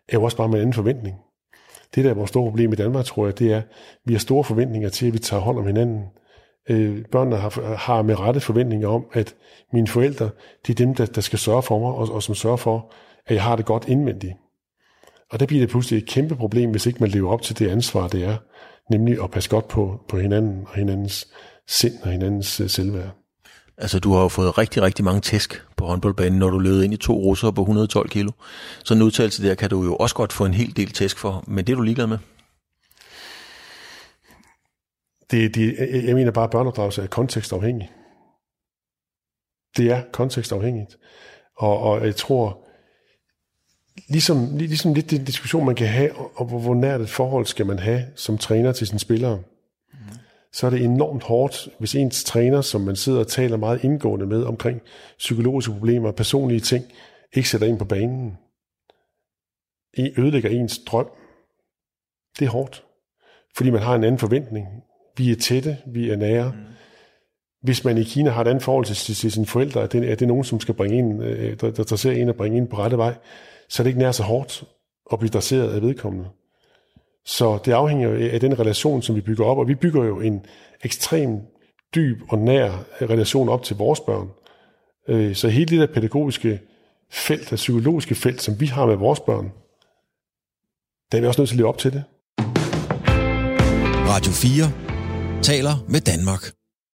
Speaker 6: er jo også bare med en anden forventning. Det, der er vores store problem i Danmark, tror jeg, det er, at vi har store forventninger til, at vi tager hånd om hinanden. Øh, børnene har, har med rette forventninger om, at mine forældre, det er dem, der, der skal sørge for mig, og, og som sørger for, at jeg har det godt indvendigt. Og der bliver det pludselig et kæmpe problem, hvis ikke man lever op til det ansvar, det er nemlig at passe godt på, på hinanden og hinandens sind og hinandens øh, selvværd.
Speaker 2: Altså, du har jo fået rigtig, rigtig mange tæsk på håndboldbanen, når du løb ind i to russere på 112 kilo. Så en udtalelse der kan du jo også godt få en hel del tæsk for, men det er du ligeglad med?
Speaker 6: Det, det, jeg mener bare, at børneopdragelse er kontekstafhængig. Det er kontekstafhængigt. Og, og jeg tror, ligesom, ligesom lidt den diskussion, man kan have, og hvor, hvor nært et forhold skal man have som træner til sine spillere så er det enormt hårdt, hvis ens træner, som man sidder og taler meget indgående med omkring psykologiske problemer og personlige ting, ikke sætter ind på banen. I ødelægger ens drøm. Det er hårdt. Fordi man har en anden forventning. Vi er tætte, vi er nære. Mm. Hvis man i Kina har et andet forhold til, til, sine forældre, er det, er det nogen, som skal bringe en, øh, der, der, ser en og bringe en på rette vej, så er det ikke nær så hårdt at blive dresseret af vedkommende. Så det afhænger af den relation, som vi bygger op, og vi bygger jo en ekstrem dyb og nær relation op til vores børn. Øh, så hele det der pædagogiske felt, det psykologiske felt, som vi har med vores børn, der er vi også nødt til at leve op til det.
Speaker 1: Radio 4 taler med Danmark.